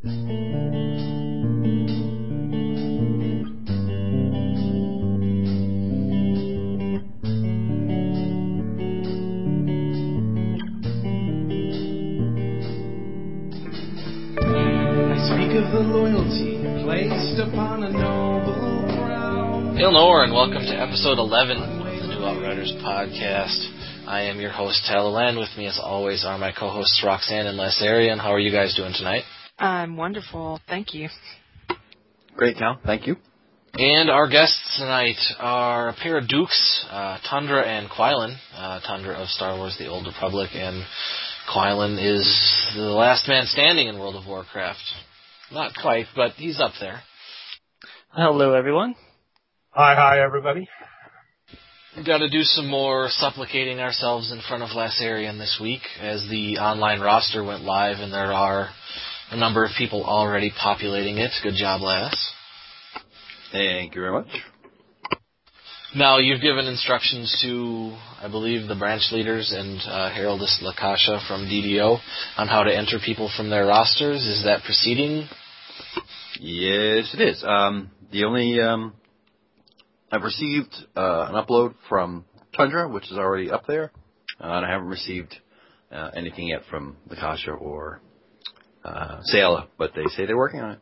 I speak of the loyalty placed upon a noble crown. Hail Nor, and welcome to episode 11 of the New Outriders podcast. I am your host, Talalan. With me, as always, are my co-hosts Roxanne and Lassarian. How are you guys doing tonight? I'm wonderful. Thank you. Great, Cal. Thank you. And our guests tonight are a pair of dukes, uh, Tundra and Quillen. Uh, Tundra of Star Wars The Old Republic, and Quillen is the last man standing in World of Warcraft. Not quite, but he's up there. Hello, everyone. Hi, hi, everybody. We've got to do some more supplicating ourselves in front of Lassarian this week as the online roster went live, and there are a number of people already populating it. Good job, Lass. Thank you very much. Now, you've given instructions to, I believe, the branch leaders and uh, Heraldess Lakasha from DDO on how to enter people from their rosters. Is that proceeding? Yes, it is. Um, the only um, I've received uh, an upload from Tundra, which is already up there, uh, and I haven't received uh, anything yet from Lakasha or uh, Sayala, but they say they're working on it.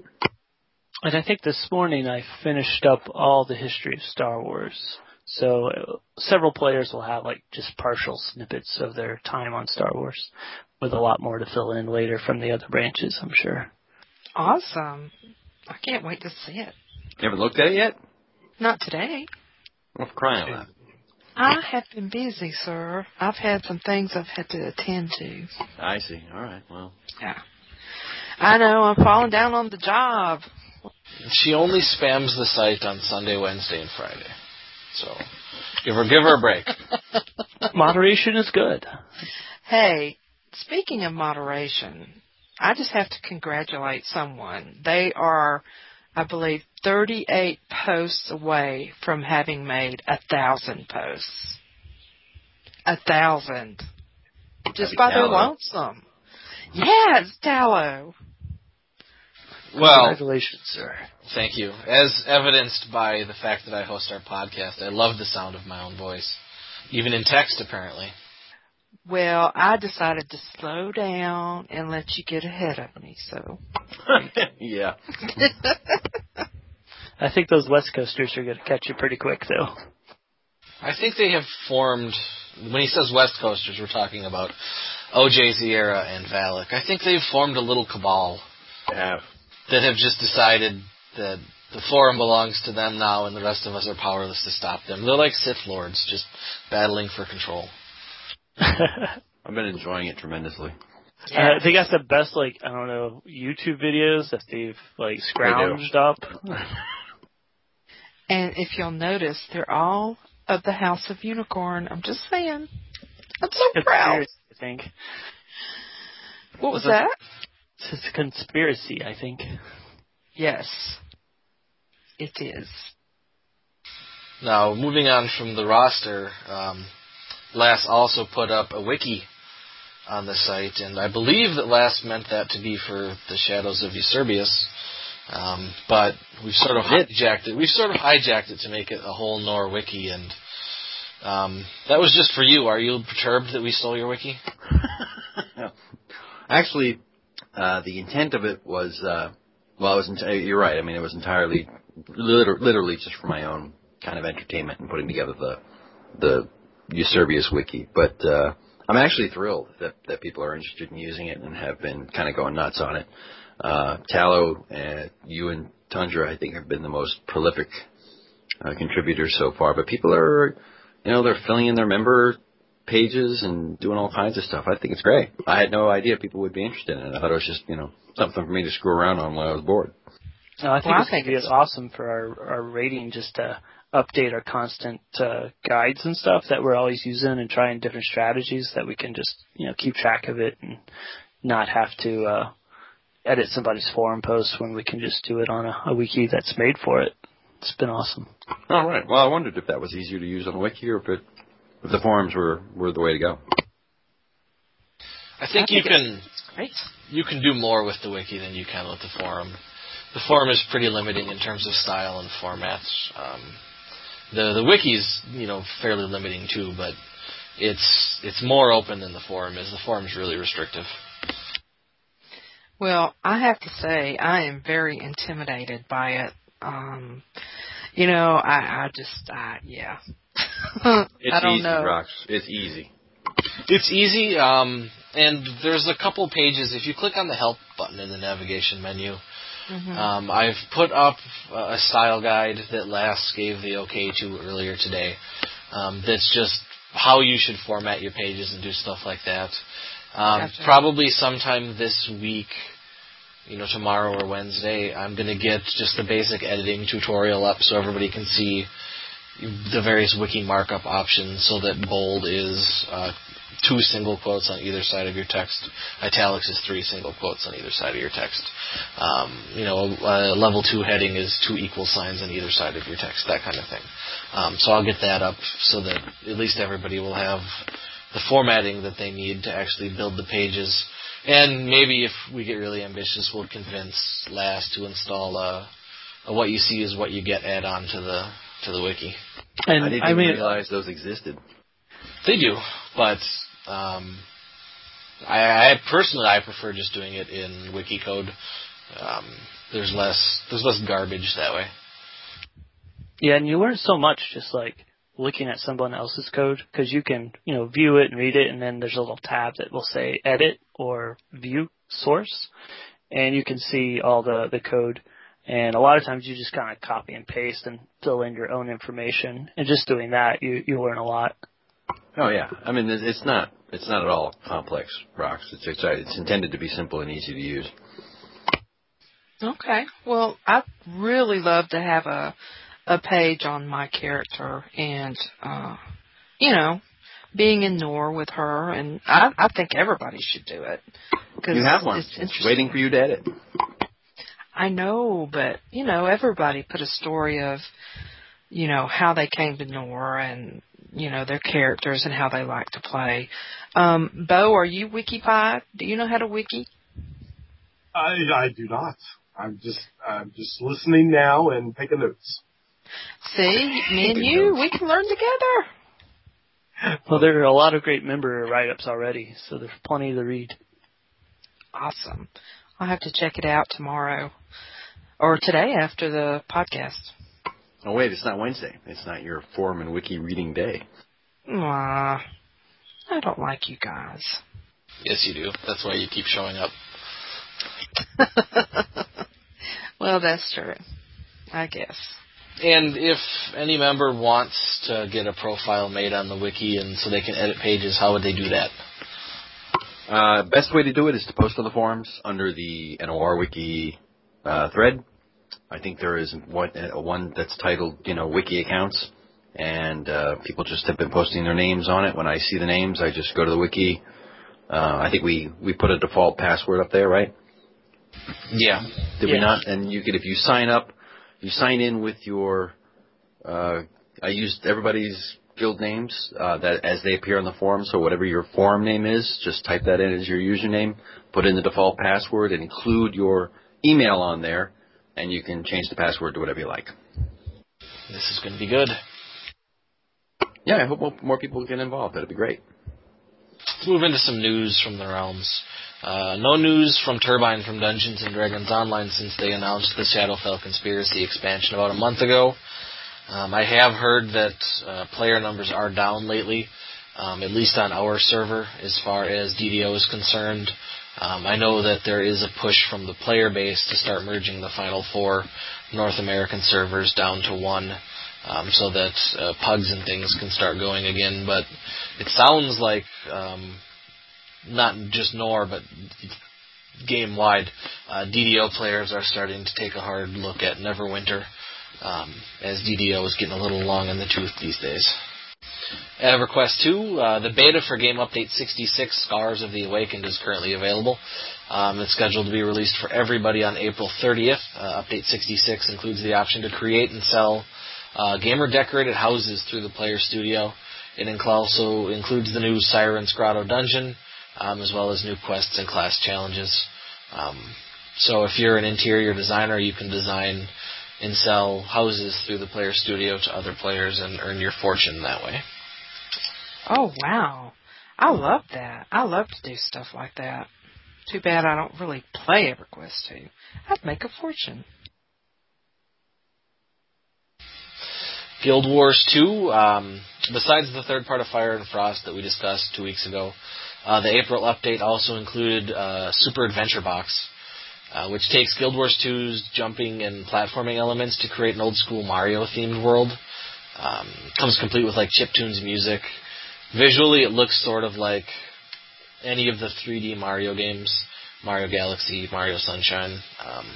And I think this morning I finished up all the history of Star Wars. So several players will have like just partial snippets of their time on Star Wars, with a lot more to fill in later from the other branches, I'm sure. Awesome. I can't wait to see it. You haven't looked at it yet? Not today. Well, for crying out loud. I have been busy, sir. I've had some things I've had to attend to. I see. All right. Well, Yeah. I know, I'm falling down on the job. She only spams the site on Sunday, Wednesday, and Friday. So, give her give her a break. Moderation is good. Hey, speaking of moderation, I just have to congratulate someone. They are, I believe, 38 posts away from having made a thousand posts. A thousand. Just Happy by their lonesome. Yes, tallow. Well, Congratulations, sir. thank you. As evidenced by the fact that I host our podcast, I love the sound of my own voice, even in text, apparently. Well, I decided to slow down and let you get ahead of me, so. yeah. I think those West Coasters are going to catch you pretty quick, though. I think they have formed. When he says West Coasters, we're talking about OJ Sierra and Valak. I think they've formed a little cabal I have. That have just decided that the forum belongs to them now, and the rest of us are powerless to stop them. They're like Sith lords, just battling for control. I've been enjoying it tremendously. Yeah. Uh, they got the best, like, I don't know, YouTube videos that they've, like, scrounged up. And if you'll notice, they're all of the House of Unicorn. I'm just saying. I'm so proud. I think. What was that? It's a conspiracy, I think. Yes. It is. Now, moving on from the roster, um, Lass also put up a wiki on the site, and I believe that Lass meant that to be for the Shadows of Euserbius. Um, but we've sort of hijacked it. We've sort of hijacked it to make it a whole Nor wiki, and um, that was just for you. Are you perturbed that we stole your wiki? Actually, uh, the intent of it was, uh, well, it was. Enti- you're right. I mean, it was entirely, liter- literally, just for my own kind of entertainment and putting together the the Euserbius wiki. But uh, I'm actually thrilled that that people are interested in using it and have been kind of going nuts on it. Uh, Tallow, uh, you and Tundra, I think, have been the most prolific uh, contributors so far. But people are, you know, they're filling in their member pages and doing all kinds of stuff. I think it's great. I had no idea people would be interested in it. I thought it was just, you know, something for me to screw around on while I was bored. No, I think Well, I it's think going to be it's- awesome for our, our rating just to update our constant uh, guides and stuff that we're always using and trying different strategies that we can just, you know, keep track of it and not have to uh, edit somebody's forum post when we can just do it on a, a wiki that's made for it. It's been awesome. All right. Well, I wondered if that was easier to use on the wiki or if, it, if the forums were, were the way to go. I think I you can Great. you can do more with the wiki than you can with the forum. The forum is pretty limiting in terms of style and formats. Um, the the wiki's you know fairly limiting too, but it's it's more open than the forum is. The forum's really restrictive. Well, I have to say I am very intimidated by it. Um, you know, I, I just, I, yeah. It's I don't easy, know. Rox. It's easy. It's easy, um, and there's a couple pages. If you click on the help button in the navigation menu, Mhm. um, I've put up a style guide that Lass gave the okay to earlier today. Um, that's just how you should format your pages and do stuff like that. Um, Gotcha. Probably sometime this week, you know, tomorrow or Wednesday, I'm going to get just the basic editing tutorial up so everybody can see the various wiki markup options so that bold is uh, two single quotes on either side of your text. Italics is three single quotes on either side of your text. Um, you know, a, a level two heading is two equal signs on either side of your text, that kind of thing. Um, so I'll get that up so that at least everybody will have the formatting that they need to actually build the pages. And maybe if we get really ambitious, we'll convince Lass to install a, a what you see is what you get add on to the to the wiki. And I didn't I even mean, realize those existed. They do, but um, I, I personally I prefer just doing it in wiki code. Um, there's less there's less garbage that way. yeah, and you learn so much just like looking at someone else's code because you can, you know, view it and read it, and then there's a little tab that will say edit or view source, and you can see all the the code. And a lot of times you just kind of copy and paste and fill in your own information, and just doing that, you you learn a lot. Oh yeah, I mean it's it's not it's not at all complex, Rox. It's it's, it's intended to be simple and easy to use. Okay. Well, I'd really love to have a a page on my character and uh you know, being in Nor with her and I I think everybody should do it. 'Cause You have one. It's It's interesting. waiting for you to edit. I know, but you know, everybody put a story of you know, how they came to Nor and you know, their characters and how they like to play. Um, Bo, are you Wikipie? Do you know how to wiki? I, I do not. I'm just I'm just listening now and taking notes. See, me and you, we can learn together. Well, there are a lot of great member write-ups already, so there's plenty to read. Awesome. I'll have to check it out tomorrow or today after the podcast. Oh wait, it's not Wednesday. It's not your forum and wiki reading day. Aw, I don't like you guys. Yes, you do. That's why you keep showing up. well, that's true. I guess. And if any member wants to get a profile made on the wiki and so they can edit pages, how would they do that? Uh, best way to do it is to post on the forums under the NOR wiki uh, thread. I think there is one, uh, one that's titled, you know, wiki accounts, and uh, people just have been posting their names on it. When I see the names, I just go to the wiki. Uh, I think we we put a default password up there, right? Yeah. Did we not? And you could, if you sign up, you sign in with your. Uh, I used everybody's guild names uh, that as they appear on the form. So whatever your form name is, just type that in as your username. Put in the default password and include your email on there, and you can change the password to whatever you like. This is going to be good. Yeah, I hope more, more people get involved. That'd be great. Let's move into some news from the realms. Uh, no news from Turbine from Dungeons and Dragons Online since they announced the Shadowfell Conspiracy expansion about a month ago. Um, I have heard that uh, player numbers are down lately, um, at least on our server as far as DDO is concerned. Um, I know that there is a push from the player base to start merging the final four North American servers down to one, um, so that uh, pugs and things can start going again. But it sounds like um, not just NOR, but game wide, uh, DDO players are starting to take a hard look at Neverwinter, um, as DDO is getting a little long in the tooth these days. EverQuest 2, uh, the beta for Game Update 66, Scars of the Awakened, is currently available. Um, it's scheduled to be released for everybody on April 30th. Uh, Update 66 includes the option to create and sell uh, gamer decorated houses through the player studio. It also includes the new Siren's Grotto dungeon, um, as well as new quests and class challenges. Um, so if you're an interior designer, you can design and sell houses through the player studio to other players and earn your fortune that way. Oh wow. I love that. I love to do stuff like that. Too bad I don't really play EverQuest 2. I'd make a fortune. Guild Wars 2, um, besides the third part of Fire and Frost that we discussed two weeks ago, uh, the April update also included uh, Super Adventure Box, uh, which takes Guild Wars 2's jumping and platforming elements to create an old school Mario themed world. Um, comes complete with like chip tunes music. Visually, it looks sort of like any of the 3D Mario games, Mario Galaxy, Mario Sunshine. Um,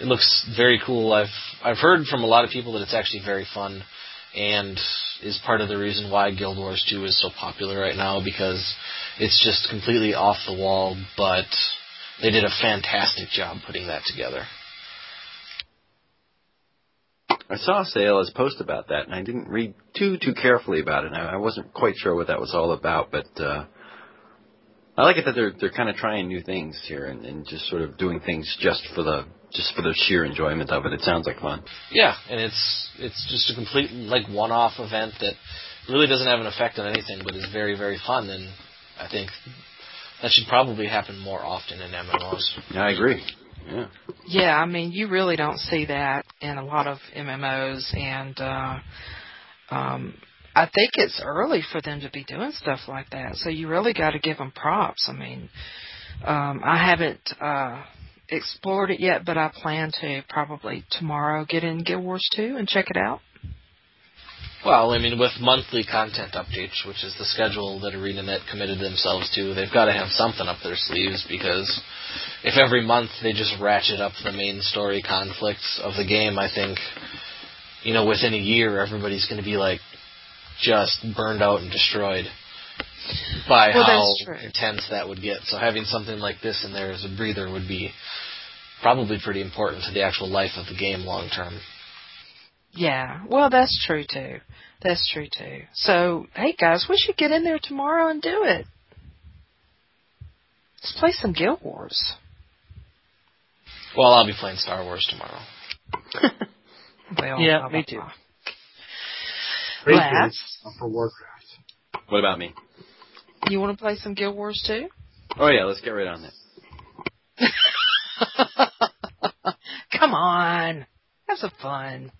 it looks very cool. I've I've heard from a lot of people that it's actually very fun, and is part of the reason why Guild Wars 2 is so popular right now because it's just completely off the wall, but they did a fantastic job putting that together. I saw Sale's post about that, and I didn't read too too carefully about it. I, I wasn't quite sure what that was all about, but uh, I like it that they're they're kind of trying new things here and, and just sort of doing things just for the just for the sheer enjoyment of it. It sounds like fun. Yeah, and it's it's just a complete like one-off event that really doesn't have an effect on anything, but is very very fun, and I think that should probably happen more often in MMOs. Yeah, I agree. Yeah. Yeah, I mean, you really don't see that in a lot of MMOs, and uh, um, I think it's early for them to be doing stuff like that. So you really got to give them props. I mean, um, I haven't uh, explored it yet, but I plan to probably tomorrow get in Guild Wars 2 and check it out. Well, I mean, with monthly content updates, which is the schedule that ArenaNet committed themselves to, they've got to have something up their sleeves because if every month they just ratchet up the main story conflicts of the game, I think, you know, within a year everybody's going to be like just burned out and destroyed by well, how intense that would get. So having something like this in there as a breather would be probably pretty important to the actual life of the game long term. Yeah, well, that's true too. That's true too. So, hey guys, we should get in there tomorrow and do it. Let's play some Guild Wars. Well, I'll be playing Star Wars tomorrow. well, yeah, blah, me blah, too. Blah. Great for Warcraft. What about me? you want to play some Guild Wars too? Oh yeah, let's get right on that. Come on, have some fun.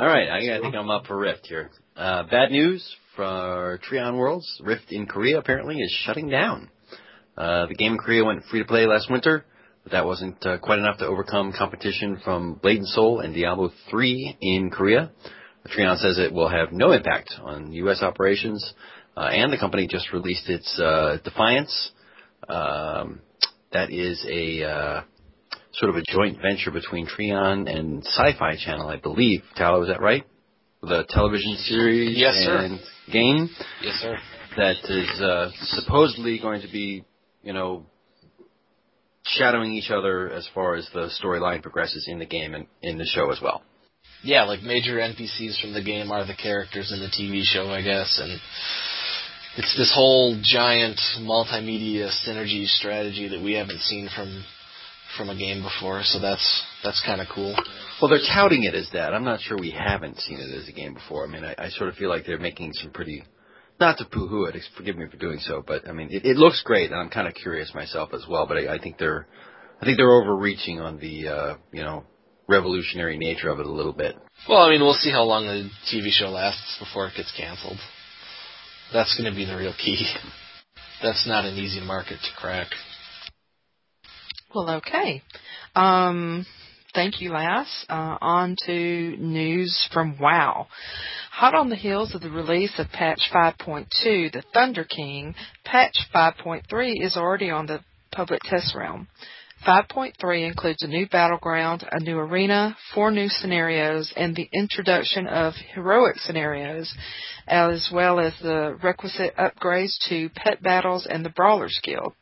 All right, I, I think I'm up for Rift here. Uh, bad news for Trion Worlds. Rift in Korea apparently is shutting down. Uh, the game in Korea went free to play last winter, but that wasn't uh, quite enough to overcome competition from Blade and Soul and Diablo 3 in Korea. Trion says it will have no impact on U.S. operations, uh, and the company just released its uh, Defiance. Um, that is a uh, sort of a joint venture between Trion and Sci-Fi Channel, I believe. Tallow, is that right? The television series Yes, sir. and game Yes, sir. that is uh, supposedly going to be, you know, shadowing each other as far as the storyline progresses in the game and in the show as well. Yeah, like major NPCs from the game are the characters in the TV show, I guess, and it's this whole giant multimedia synergy strategy that we haven't seen from from a game before. So that's that's kind of cool. Well, they're touting it as that. I'm not sure we haven't seen it as a game before. I mean, I, I sort of feel like they're making some pretty, not to poo-hoo it, forgive me for doing so, but I mean, it, it looks great, and I'm kind of curious myself as well. But I, I think they're, I think they're overreaching on the, uh, you know, revolutionary nature of it a little bit. Well, I mean, we'll see how long the TV show lasts before it gets canceled. That's going to be the real key. That's not an easy market to crack. Well, okay. Um, thank you, Lass. Uh, on to news from WoW. Hot on the heels of the release of patch 5.2, the Thunder King, patch 5.3 is already on the public test realm. 5.3 includes a new battleground, a new arena, four new scenarios, and the introduction of heroic scenarios, as well as the requisite upgrades to pet battles and the Brawlers Guild.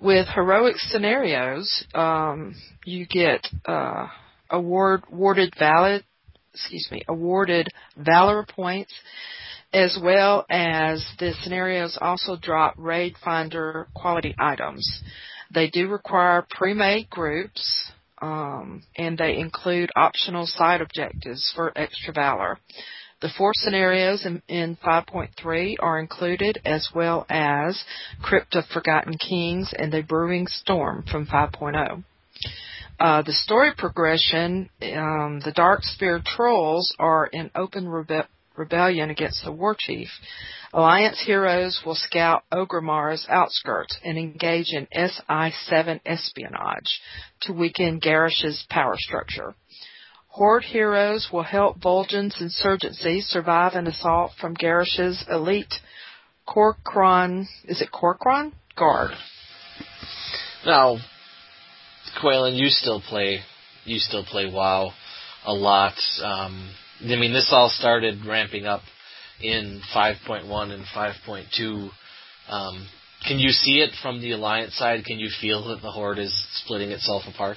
With heroic scenarios, um, you get uh, award awarded valid, excuse me, awarded valor points, as well as the scenarios also drop Raid Finder quality items. They do require pre-made groups, um, and they include optional side objectives for extra valor. The four scenarios in, in 5.3 are included as well as Crypt of Forgotten Kings and the Brewing Storm from 5.0. Uh, the story progression, um, the Darkspear Trolls are in open rebe- rebellion against the war chief. Alliance heroes will scout Orgrimmar's outskirts and engage in SI-7 espionage to weaken Garrosh's power structure. Horde heroes will help Vol'jin's insurgency survive an assault from Garrosh's elite Kor'kron, is it Kor'kron? Guard. Now, Quaylen, you still play, you still play WoW a lot. Um, I mean, this all started ramping up in 5.1 and 5.2. Um, can you see it from the Alliance side? Can you feel that the Horde is splitting itself apart?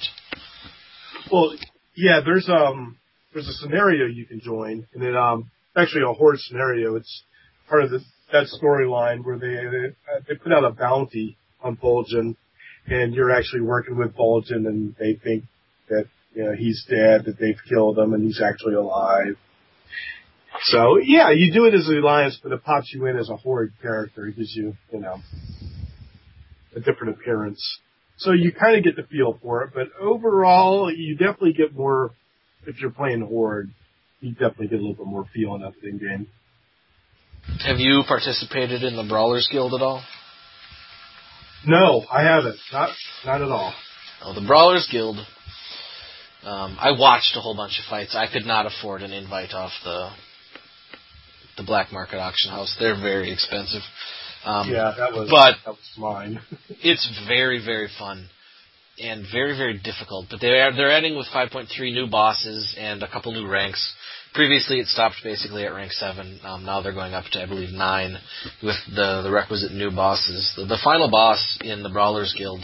Well, yeah, there's um there's a scenario you can join, and it um actually a horde scenario. It's part of the, that storyline where they they, they put out a bounty on Vol'jin, and you're actually working with Vol'jin, and they think that you know he's dead, that they've killed him, and he's actually alive. So yeah, you do it as an alliance, but it pops you in as a horde character. It gives you you know a different appearance. So you kind of get the feel for it, but overall, you definitely get more, if you're playing Horde, you definitely get a little bit more feel in that thing game. Have you participated in the Brawlers Guild at all? No, I haven't. Not, not at all. Oh, the Brawlers Guild. Um, I watched a whole bunch of fights. I could not afford an invite off the the black market auction house. They're very expensive. Um, yeah, that was but that was mine. it's very very fun and very very difficult. But they are they're adding with 5.3 new bosses and a couple new ranks. Previously, it stopped basically at rank seven. Um, now they're going up to I believe nine with the the requisite new bosses. The, the final boss in the Brawlers Guild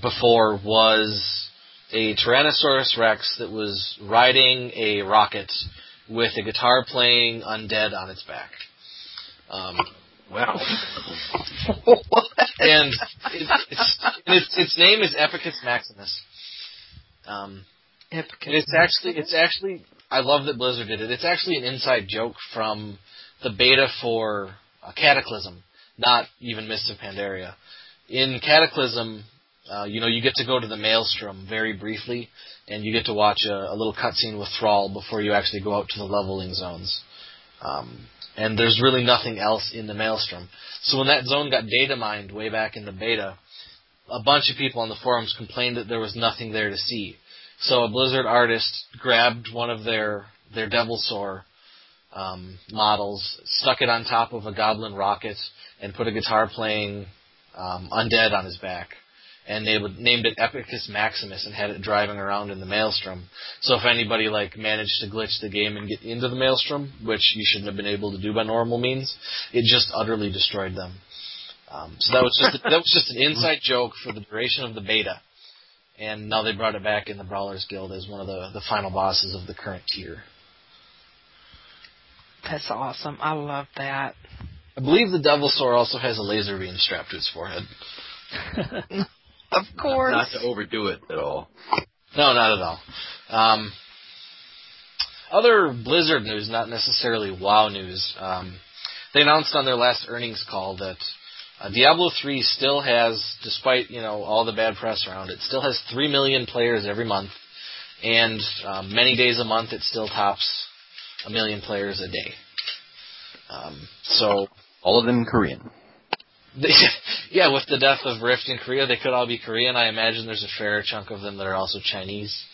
before was a Tyrannosaurus Rex that was riding a rocket with a guitar playing undead on its back. Um, Wow. and it, it's, and its its name is Epicus Maximus. Um, and it's actually it's actually I love that Blizzard did it. It's actually an inside joke from the beta for uh, Cataclysm, not even Mists of Pandaria. In Cataclysm, uh, you know, you get to go to the Maelstrom very briefly, and you get to watch a, a little cutscene with Thrall before you actually go out to the leveling zones. Um, and there's really nothing else in the Maelstrom. So when that zone got data mined way back in the beta, a bunch of people on the forums complained that there was nothing there to see. So a Blizzard artist grabbed one of their their Devilsaur um, models, stuck it on top of a Goblin rocket, and put a guitar playing um, undead on his back and they would named it Epicus Maximus and had it driving around in the Maelstrom. So if anybody like managed to glitch the game and get into the Maelstrom, which you shouldn't have been able to do by normal means, it just utterly destroyed them. Um, so that was just that was just an inside joke for the duration of the beta, and now they brought it back in the Brawlers Guild as one of the the final bosses of the current tier. That's awesome. I love that. I believe the Devil Devilsaur also has a laser beam strapped to its forehead. Of course. Not to overdo it at all. No, not at all. Um, other Blizzard news, not necessarily WoW news. Um, they announced on their last earnings call that uh, Diablo 3 still has, despite you know all the bad press around it, still has three million players every month, and um, many days a month it still tops a million players a day. Um, so All of them Korean. yeah, with the death of Rift in Korea, they could all be Korean. I imagine there's a fair chunk of them that are also Chinese.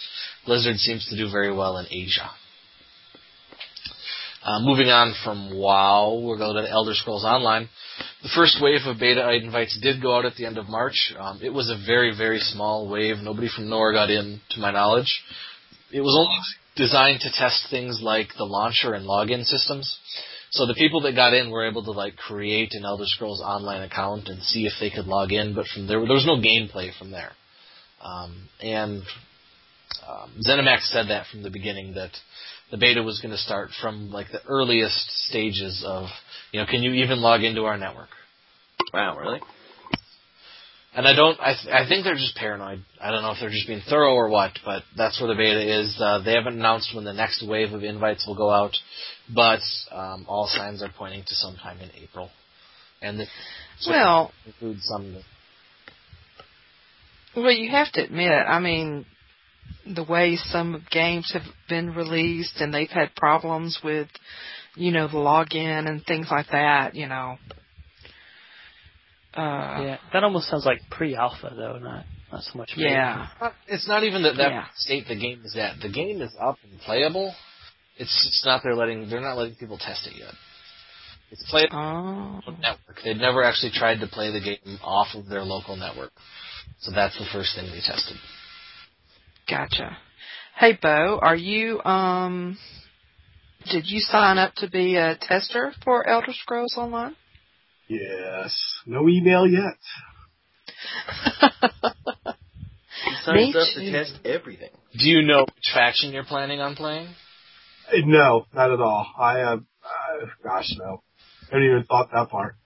Blizzard seems to do very well in Asia. Uh, moving on from WoW, we're going to Elder Scrolls Online. The first wave of beta invites did go out at the end of March. Um, it was a very, very small wave. Nobody from Nor got in, to my knowledge. It was only designed to test things like the launcher and login systems. So the people that got in were able to like create an Elder Scrolls Online account and see if they could log in, but from there there was no gameplay from there. Um, and um, ZeniMax said that from the beginning that the beta was going to start from like the earliest stages of, you know, can you even log into our network? Wow, really? And I don't. I th- I think they're just paranoid. I don't know if they're just being thorough or what, but that's where the beta is. Uh, they haven't announced when the next wave of invites will go out, but um, all signs are pointing to sometime in April. And the Well, includes some. well, you have to admit. I mean, the way some games have been released and they've had problems with, you know, the login and things like that. You know. Uh, yeah, that almost sounds like pre-alpha though, not not so much. beta. yeah. It's not even that that Yeah. state the game is at. The game is up and playable. It's just not they're letting they're not letting people test it yet. It's playable Oh. on the network. They've never actually tried to play the game off of their local network. So that's the first thing they tested. Gotcha. Hey, Bo, are you um? Did you sign up to be a tester for Elder Scrolls Online? Yes. No email yet. He signs up to test everything. Do you know which faction you're planning on playing? Uh, No, not at all. I, uh, uh gosh, no. I haven't even thought that far.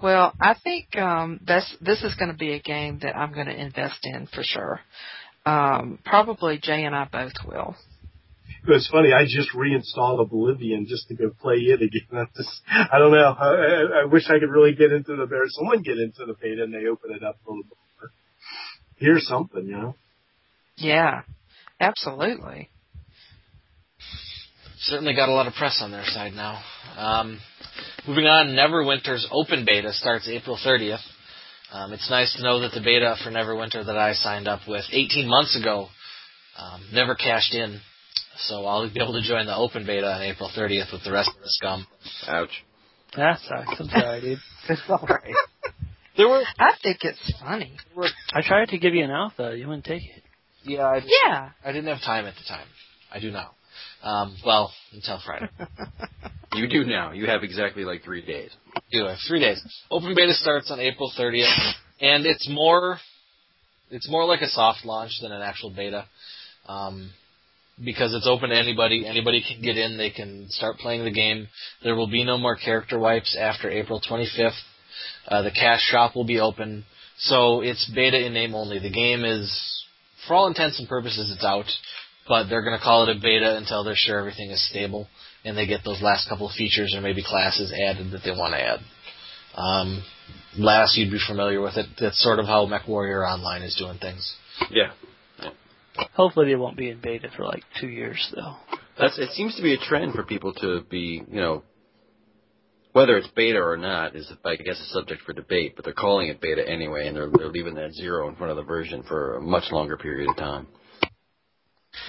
Well, I think um, that's this is going to be a game that I'm going to invest in for sure. Um, probably Jay and I both will. It was funny. I just reinstalled Oblivion just to go play it again. I just, I don't know. I, I, I wish I could really get into the bear. Someone get into the beta and they open it up a little bit more. Here's something, you know. Yeah, absolutely. Certainly got a lot of press on their side now. Um, moving on, Neverwinter's open beta starts April 30th. Um, it's nice to know that the beta for Neverwinter that I signed up with 18 months ago um, never cashed in. So I'll be able to join the open beta on April 30th with the rest of the scum. Ouch. That sucks. I'm sorry, dude. There were, I think it's funny. I tried to give you an alpha. You wouldn't take it. yeah, I, Yeah. I didn't have time at the time. I do now. Um, well, until Friday. You do now. You have exactly like three days. do have three days. Open beta starts on April 30th, and it's more, it's more like a soft launch than an actual beta, um, because it's open to anybody. Anybody can get in. They can start playing the game. There will be no more character wipes after April 25th. Uh, the cash shop will be open, so it's beta in name only. The game is, for all intents and purposes, it's out, but they're going to call it a beta until they're sure everything is stable and they get those Lass couple of features or maybe classes added that they want to add. Um, last, you'd be familiar with it. That's sort of how MechWarrior Online is doing things. Yeah. Hopefully, they won't be in beta for like two years though. That's it seems to be a trend for people to be, you know, whether it's beta or not is I guess a subject for debate, but they're calling it beta anyway and they're they're leaving that zero in front of the version for a much longer period of time.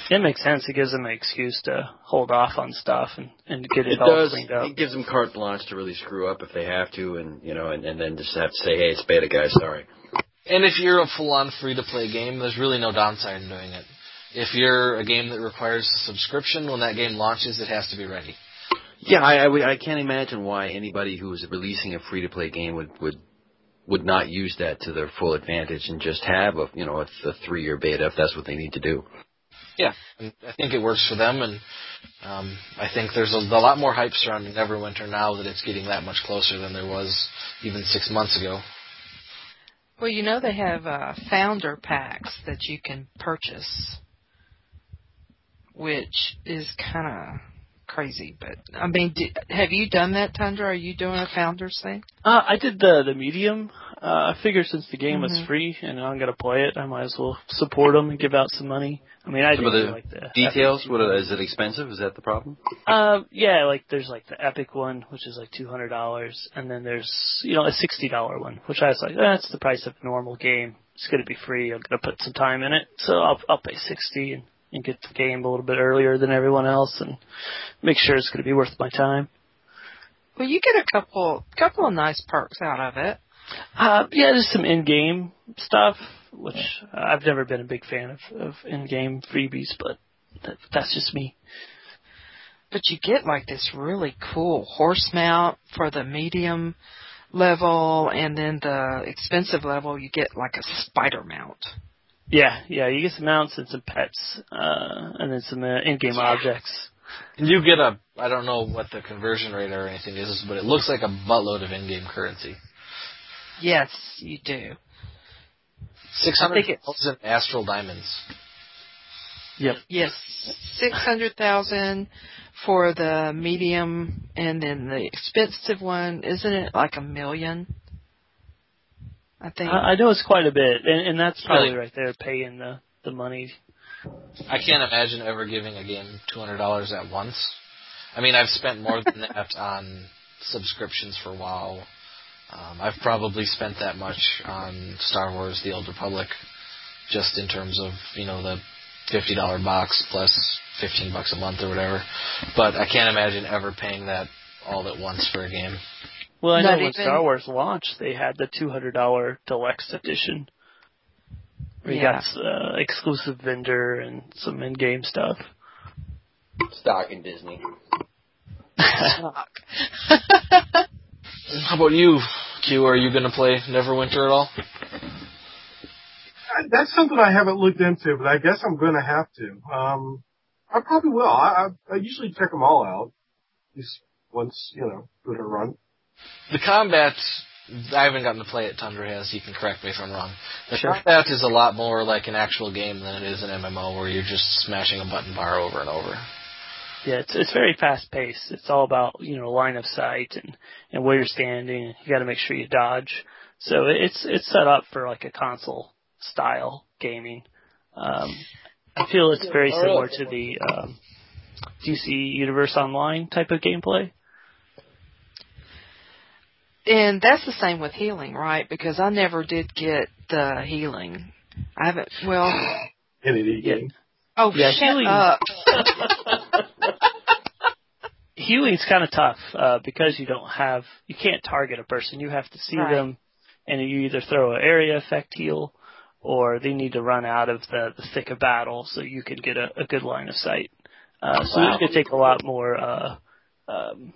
It makes sense. It gives them an excuse to hold off on stuff and and get it, It all does. cleaned up. It gives them carte blanche to really screw up if they have to, and you know, and, and then just have to say, "Hey, it's beta, guys. Sorry." And if you're a full-on free-to-play game, there's really no downside in doing it. If you're a game that requires a subscription, when that game launches, it has to be ready. Yeah, I, I, I can't imagine why anybody who is releasing a free to play game would would would not use that to their full advantage and just have a you know a, a three year beta if that's what they need to do. Yeah, and I think it works for them, and um, I think there's a, a lot more hype surrounding Neverwinter now that it's getting that much closer than there was even six months ago. Well, you know they have uh, founder packs that you can purchase, which is kind of crazy. But I mean, do, have you done that, Tundra? Are you doing a founders thing? Uh, I did the the medium. Uh, I figure since the game was Mhm. free and I'm gonna play it, I might as well support them and give out some money. I mean, I Some do of the like the Details? Epic- What are, is it expensive? Is that the problem? Uh, yeah, like there's like the Epic one, which is like two hundred dollars, and then there's you know a sixty dollar one, which I was like, that's the price of a normal game. It's gonna be free. I'm gonna put some time in it, so I'll I'll pay sixty and, and get the game a little bit earlier than everyone else, and make sure it's gonna be worth my time. Well, you get a couple couple of nice perks out of it. Uh, yeah, there's some in-game stuff, which I've never been a big fan of, of in-game freebies, but that, that's just me. But you get like this really cool horse mount for the medium level, and then the expensive level, you get like a spider mount. Yeah, yeah, you get some mounts and some pets, uh, and then some uh, in-game objects. And you get a, I don't know what the conversion rate or anything is, but it looks like a buttload of in-game currency. Yes, you do. Six I hundred think thousand astral diamonds. Yep. Yes, six hundred thousand for the medium, and then the expensive one, isn't it like a million? I think. I, I know it's quite a bit, and, and that's probably right there paying the the money. I can't imagine ever giving a game two hundred dollars at once. I mean, I've spent more than that on subscriptions for WoW. Um, I've probably spent that much on Star Wars: The Old Republic, just in terms of you know the fifty dollar box plus fifteen bucks a month or whatever. But I can't imagine ever paying that all at once for a game. Well, I Not know when Star Wars launched, they had the two hundred dollar deluxe edition. Where you Yeah. got uh, exclusive vendor and some in-game stuff. Stock in Disney. How about you, Q? Are you going to play Neverwinter at all? That's something I haven't looked into, but I guess I'm going to have to. Um, I probably will. I, I, I usually check them all out. just once, you know, it a run. The combat, I haven't gotten to play it. Tundra has. You can correct me if I'm wrong. The Sure. combat is a lot more like an actual game than it is an MMO, where you're just smashing a button bar over and over. Yeah, it's it's very fast paced. It's all about you know line of sight and and where you're standing. You got to make sure you dodge. So it's it's set up for like a console style gaming. Um, I feel it's very similar to the um, DC Universe Online type of gameplay. And that's the same with healing, right? Because I never did get the healing. I haven't. Well, Entity Yeah. game. oh Yeah, shut healing- up. Healing's kind of tough uh, because you don't have you can't target a person. You have to see Right. them, and you either throw an area effect heal, or they need to run out of the, the thick of battle so you can get a, a good line of sight. Uh, so Wow. it's going to take a lot more uh, um,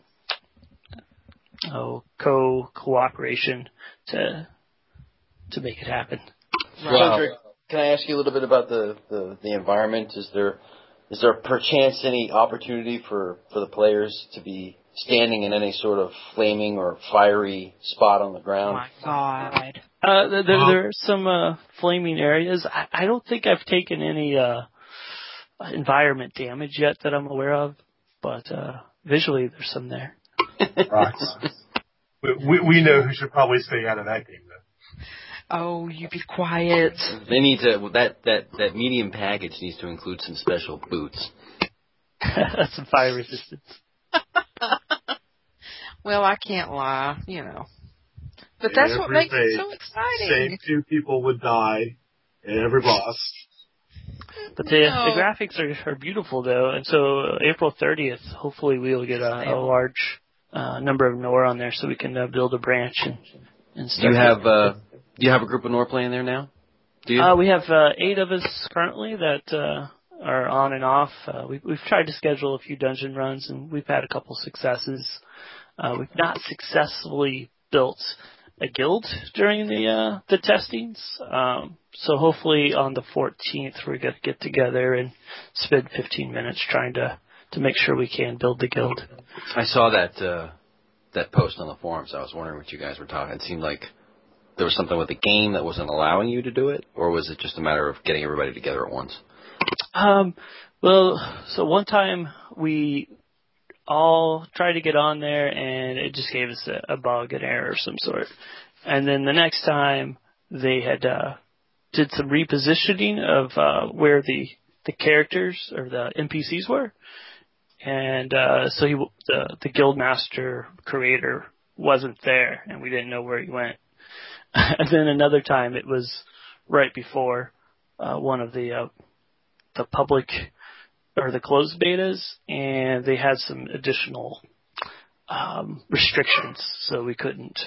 oh co cooperation to to make it happen. Wow. Cedric, can I ask you a little bit about the, the, the environment? Is there is there perchance any opportunity for, for the players to be standing in any sort of flaming or fiery spot on the Oh ground? my god. Uh, there, there, there are some uh, flaming areas. I, I don't think I've taken any uh, environment damage yet that I'm aware of, but uh, visually there's some there. Rox. we, we, we know who should probably stay out of that game, though. Oh, you be quiet. They need to that that that medium package needs to include some special boots. some fire resistance. Well, I can't lie, you know. But that's what Every makes it so exciting. Same two people would die, and every boss. But the, No. the graphics are, are beautiful though, and so uh, April 30th, hopefully we'll get a, a large uh, number of Nor on there so we can uh, build a branch and and Do you start. have uh do you have a group of Nor playing there now? Do you? Uh, we have uh, eight of us currently that uh, are on and off. Uh, we, we've tried to schedule a few dungeon runs, and we've had a couple successes. Uh, we've not successfully built a guild during the uh, the testings, um, so hopefully on the 14th we're going to get together and spend 15 minutes trying to to make sure we can build the guild. I saw that uh that post on the forums. I was wondering what you guys were talking. It seemed like there was something with the game that wasn't allowing you to do it, or was it just a matter of getting everybody together at once? Um, well, so one time we all tried to get on there and it just gave us a, a bug, an error of some sort. And then the next time they had uh, did some repositioning of uh, where the the characters or the NPCs were, and uh, so he the the guild master creator wasn't there, and we didn't know where he went. and then another time it was right before uh, one of the uh, the public or the closed betas, and they had some additional um, restrictions, so we couldn't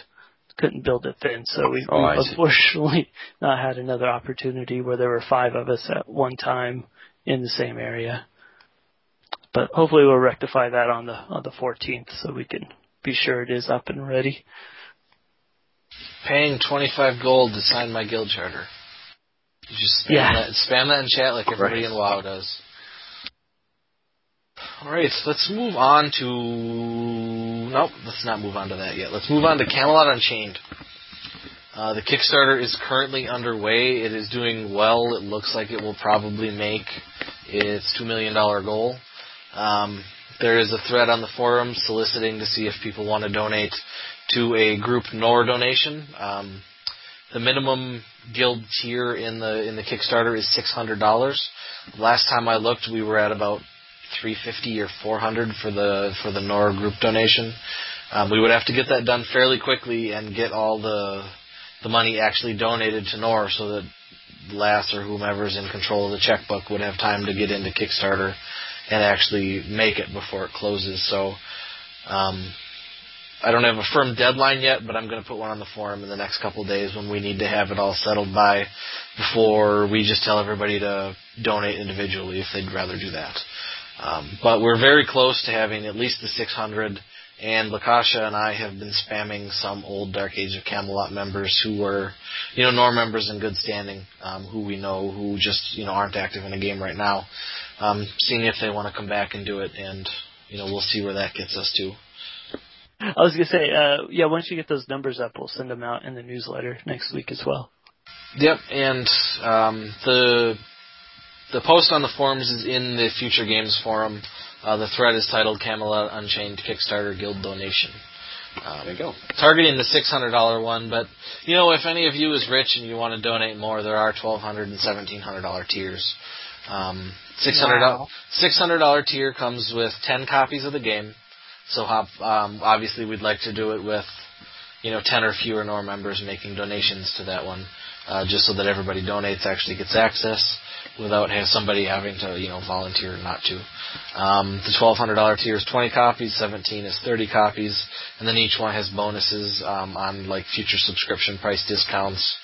couldn't build it then. So we, Oh, we unfortunately not had another opportunity where there were five of us at one time in the same area. But hopefully we'll rectify that on the on the 14th, so we can be sure it is up and ready. Paying 25 gold to sign my guild charter. You just spam Yeah. that, spam that in chat like everybody Right. in WoW does. All right, let's move on to. Nope, let's not move on to that yet. Let's move on to Camelot Unchained. Uh, the Kickstarter is currently underway. It is doing well. It looks like it will probably make its two million dollar goal. Um, there is a thread on the forum soliciting to see if people want to donate to a group NOR donation. Um, the minimum guild tier in the in the Kickstarter is six hundred dollars. Last time I looked, we were at about three fifty or four hundred for the for the NOR group donation. Um, we would have to get that done fairly quickly and get all the the money actually donated to NOR so that Lass or whomever's in control of the checkbook would have time to get into Kickstarter and actually make it before it closes. So um, I don't have a firm deadline yet, but I'm going to put one on the forum in the next couple of days when we need to have it all settled by before we just tell everybody to donate individually if they'd rather do that. Um, but we're very close to having at least the 600, and Lakasha and I have been spamming some old Dark Age of Camelot members who were, you know, NOR members in good standing, um, who we know who just, you know, aren't active in the game right now, um, seeing if they want to come back and do it, and, you know, we'll see where that gets us to. I was gonna say, uh, yeah, once you get those numbers up, we'll send them out in the newsletter next week as well. Yep, and um, the the post on the forums is in the Future Games forum. Uh, the thread is titled Camelot Unchained Kickstarter Guild Donation. Um, There you go. targeting the six hundred dollar one, but you know if any of you is rich and you want to donate more, there are twelve hundred and seventeen hundred dollar tiers. Um, six hundred Wow. six hundred dollar tier comes with ten copies of the game. So hop, um, obviously we'd like to do it with you know ten or fewer NOR members making donations to that one, uh, just so that everybody donates actually gets access without have somebody having to you know volunteer not to. Um, the twelve hundred dollar tier is twenty copies, seventeen is thirty copies, and then each one has bonuses um, on like future subscription price discounts,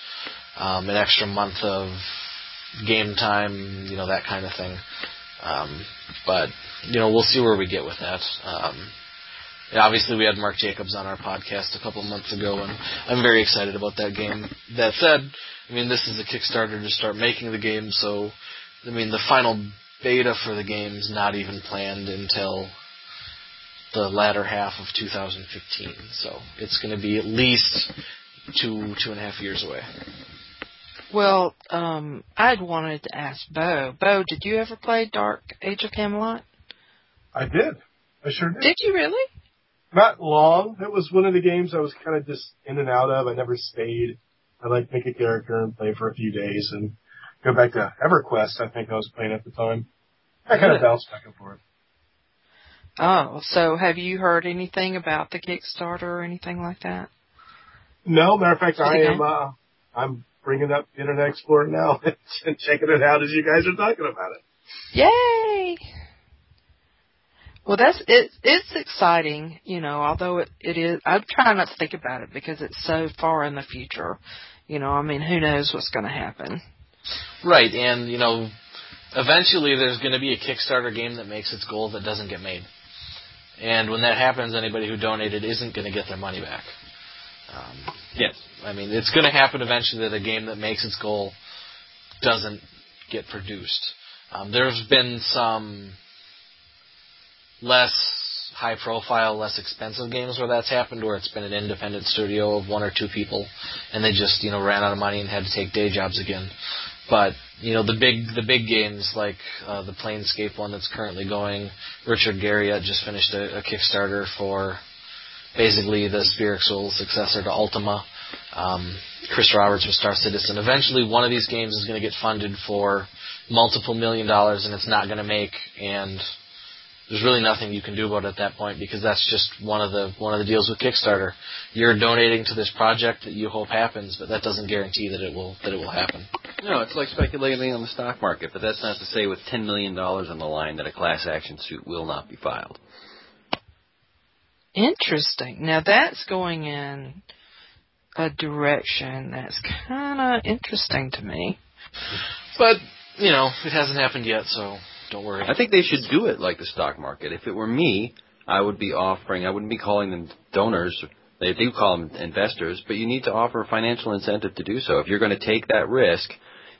um, an extra month of game time, you know that kind of thing. Um, but you know we'll see where we get with that. Um, obviously, we had Mark Jacobs on our podcast a couple months ago, and I'm very excited about that game. That said, I mean, this is a Kickstarter to start making the game, so I mean, the final beta for the game is not even planned until the latter half of 2015. So it's going to be at least two two and a half years away. Well, um, I'd wanted to ask Bo. Bo, did you ever play Dark Age of Camelot? I did. I sure did. Did you really? Not long. It was one of the games I was kind of just in and out of. I never stayed. I like make a character and play for a few days and go back to EverQuest. I think I was playing at the time. I kind of bounced back and forth. Oh, so have you heard anything about the Kickstarter or anything like that? No, matter of fact, I am. Uh, I'm bringing up Internet Explorer now and checking it out as you guys are talking about it. Yay! Well, that's it. It's exciting, you know. Although it it is, I'm trying not to think about it because it's so far in the future. You know, I mean, who knows what's going to happen? Right, and you know, eventually there's going to be a Kickstarter game that makes its goal that doesn't get made, and when that happens, anybody who donated isn't going to get their money back. Um, Yes. I mean, it's going to happen eventually that a game that makes its goal doesn't get produced. Um, there's been some less high profile, less expensive games where that's happened, where it's been an independent studio of one or two people, and they just you know ran out of money and had to take day jobs again. But you know the big the big games like uh, the Planescape one that's currently going. Richard Garriott just finished a, a Kickstarter for basically the spiritual successor to Ultima. Um, Chris Roberts with Star Citizen. Eventually, one of these games is going to get funded for multiple million dollars, and it's not going to make. And there's really nothing you can do about it at that point because that's just one of the one of the deals with Kickstarter. You're donating to this project that you hope happens, but that doesn't guarantee that it will that it will happen. No, it's like speculating on the stock market, but that's not to say with $10 million on the line that a class action suit will not be filed. Interesting. Now that's going in a direction that's kind of interesting to me. But you know, it hasn't happened yet, so don't worry. I think they should do it like the stock market. If it were me, I would be offering, I wouldn't be calling them donors. They do call them investors, but you need to offer a financial incentive to do so. If you're going to take that risk,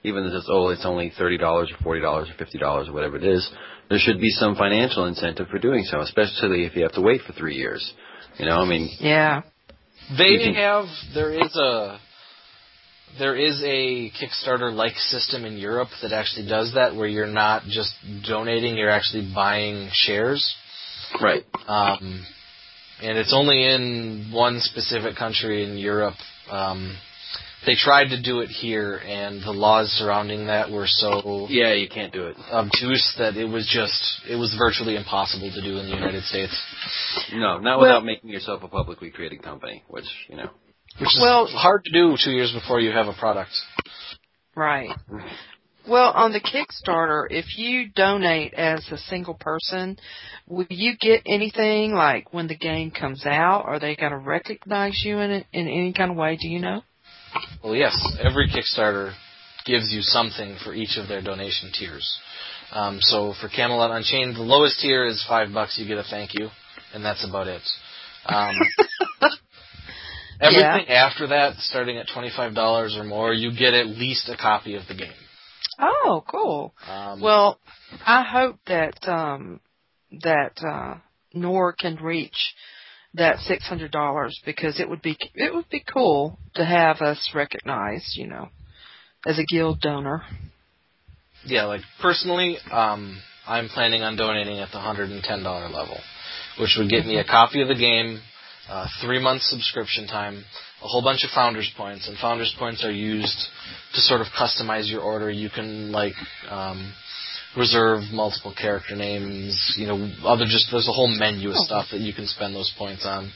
even if it's oh it's only thirty dollars or forty dollars or fifty dollars or whatever it is, there should be some financial incentive for doing so, especially if you have to wait for three years. You know, I mean, Yeah. They can- have there is a there is a Kickstarter like system in Europe that actually does that where you're not just donating, you're actually buying shares. right? Um, and it's only in one specific country in Europe. Um, they tried to do it here, and the laws surrounding that were so Yeah, you can't do it. obtuse that it was just it was virtually impossible to do in the United States. No, not Well- without making yourself a publicly traded company, which you know. Which is Well- hard to do two years before you have a product. Right. Well, on the Kickstarter, if you donate as a single person, will you get anything like when the game comes out? Are they going to recognize you in it in any kind of way? Do you know? Well, yes, every Kickstarter gives you something for each of their donation tiers. Um, so for Camelot Unchained, the lowest tier is five bucks. You get a thank you, and that's about it. Um, everything after that, starting at twenty five dollars or more, you get at least a copy of the game. Oh, cool. Um, Well, I hope that um that uh Nor can reach that six hundred dollars because it would be it would be cool to have us recognized, you know, as a guild donor. yeah, like personally, um, I'm planning on donating at the hundred and ten dollar level, which would get me a copy of the game, uh, three month subscription time, a whole bunch of founders points, and founders points are used to sort of customize your order. You can like um, reserve multiple character names, you know, other just there's a whole menu of Oh. stuff that you can spend those points on.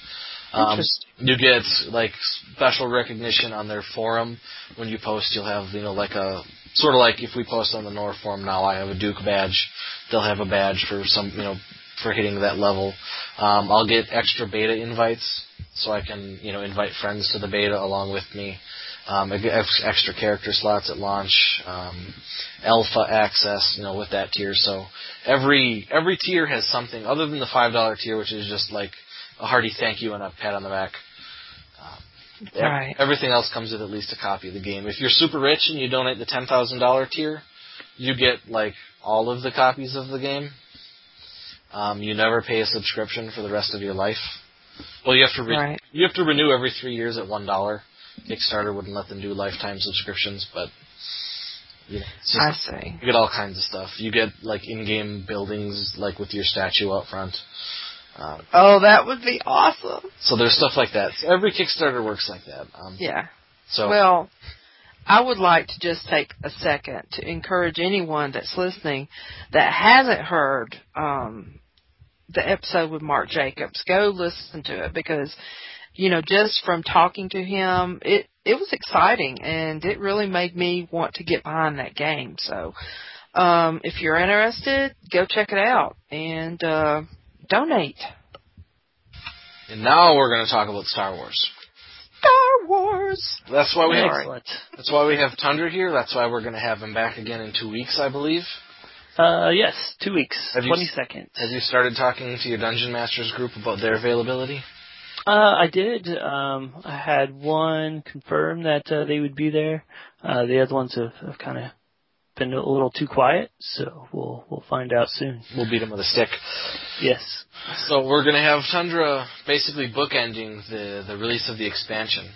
Um, you get like special recognition on their forum when you post. You'll have you know like a sort of like if we post on the Nor forum now, I have a Duke badge. They'll have a badge for some you know for hitting that level. Um, I'll get extra beta invites so I can you know invite friends to the beta along with me. Um, I get ex- extra character slots at launch, um, alpha access, you know, with that tier. So every every tier has something other than the five dollar tier, which is just like a hearty thank you and a pat on the back. Um, Right. Everything else comes with at least a copy of the game. If you're super rich and you donate the ten thousand dollar tier, you get like all of the copies of the game. Um, you never pay a subscription for the rest of your life. Well, you have to re- Right. you have to renew every three years at one dollar. Kickstarter wouldn't let them do lifetime subscriptions, but you know, just, I see. you get all kinds of stuff. You get like in-game buildings, like with your statue out front. Um, Oh, that would be awesome. so there's stuff like that. So every Kickstarter works like that. Um, Yeah. So Well, I would like to just take a second to encourage anyone that's listening that hasn't heard um, the episode with Mark Jacobs. Go listen to it because, you know, just from talking to him, it it was exciting and it really made me want to get behind that game. So, um, if you're interested, go check it out and uh, donate. and now we're going to talk about Star Wars. Star Wars. That's why we have, Excellent. that's why we have Tundra here. That's why we're going to have him back again in two weeks, I believe. Uh, yes, two weeks, Have you- seconds. Have you started talking to your Dungeon Masters group about their availability? Uh, I did. Um, I had one confirm that uh, they would be there. Uh, the other ones have, have kind of been a little too quiet, so we'll we'll find out soon. We'll beat them with a stick. Yes. So we're going to have Tundra basically bookending the, the release of the expansion.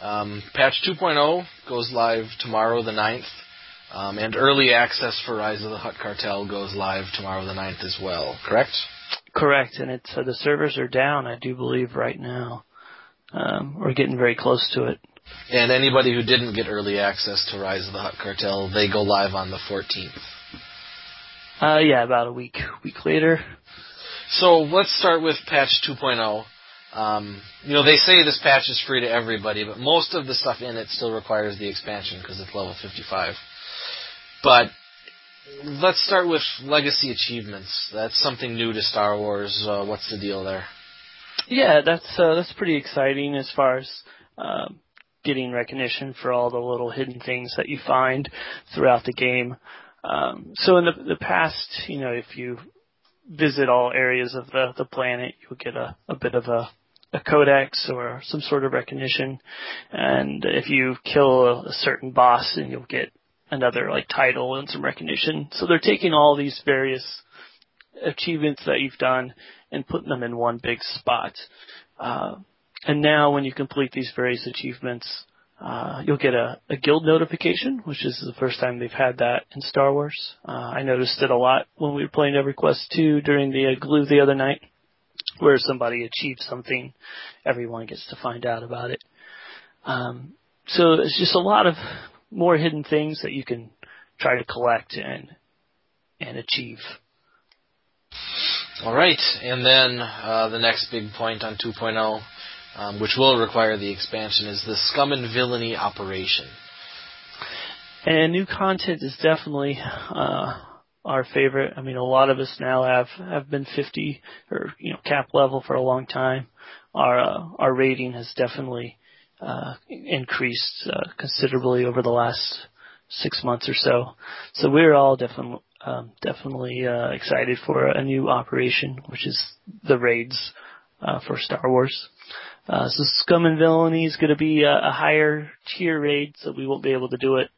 Um, patch 2.0 goes live tomorrow the 9th, um, and early access for Rise of the Hutt Cartel goes live tomorrow the 9th as well, correct? Correct, and it's uh, the servers are down. I do believe right now. Um, we're getting very close to it. And anybody who didn't get early access to Rise of the Hutt Cartel, they go live on the 14th. Uh, yeah, about a week week later. So let's start with patch 2.0. Um, you know, they say this patch is free to everybody, but most of the stuff in it still requires the expansion because it's level 55. But let's start with legacy achievements. That's something new to Star Wars. Uh, what's the deal there? Yeah, that's uh, that's pretty exciting as far as um, getting recognition for all the little hidden things that you find throughout the game. Um, so in the the past, you know, if you visit all areas of the the planet, you'll get a, a bit of a a codex or some sort of recognition, and if you kill a, a certain boss, then you'll get another like title and some recognition. So they're taking all these various achievements that you've done and putting them in one big spot. Uh, and now when you complete these various achievements, uh, you'll get a, a guild notification, which is the first time they've had that in Star Wars. Uh, I noticed it a lot when we were playing EverQuest 2 during the uh, glue the other night, where somebody achieved something, everyone gets to find out about it. Um, so it's just a lot of more hidden things that you can try to collect and and achieve. All right, and then uh, the next big point on 2.0, um, which will require the expansion, is the scum and villainy operation. And new content is definitely uh, our favorite. I mean, a lot of us now have have been 50 or you know cap level for a long time. Our uh, our rating has definitely increased uh, considerably over the last six months or so. So we're all definitely um, definitely uh, excited for a new operation, which is the raids uh, for Star Wars. Uh, so Scum and Villainy is going to be a, a higher tier raid, so we won't be able to do it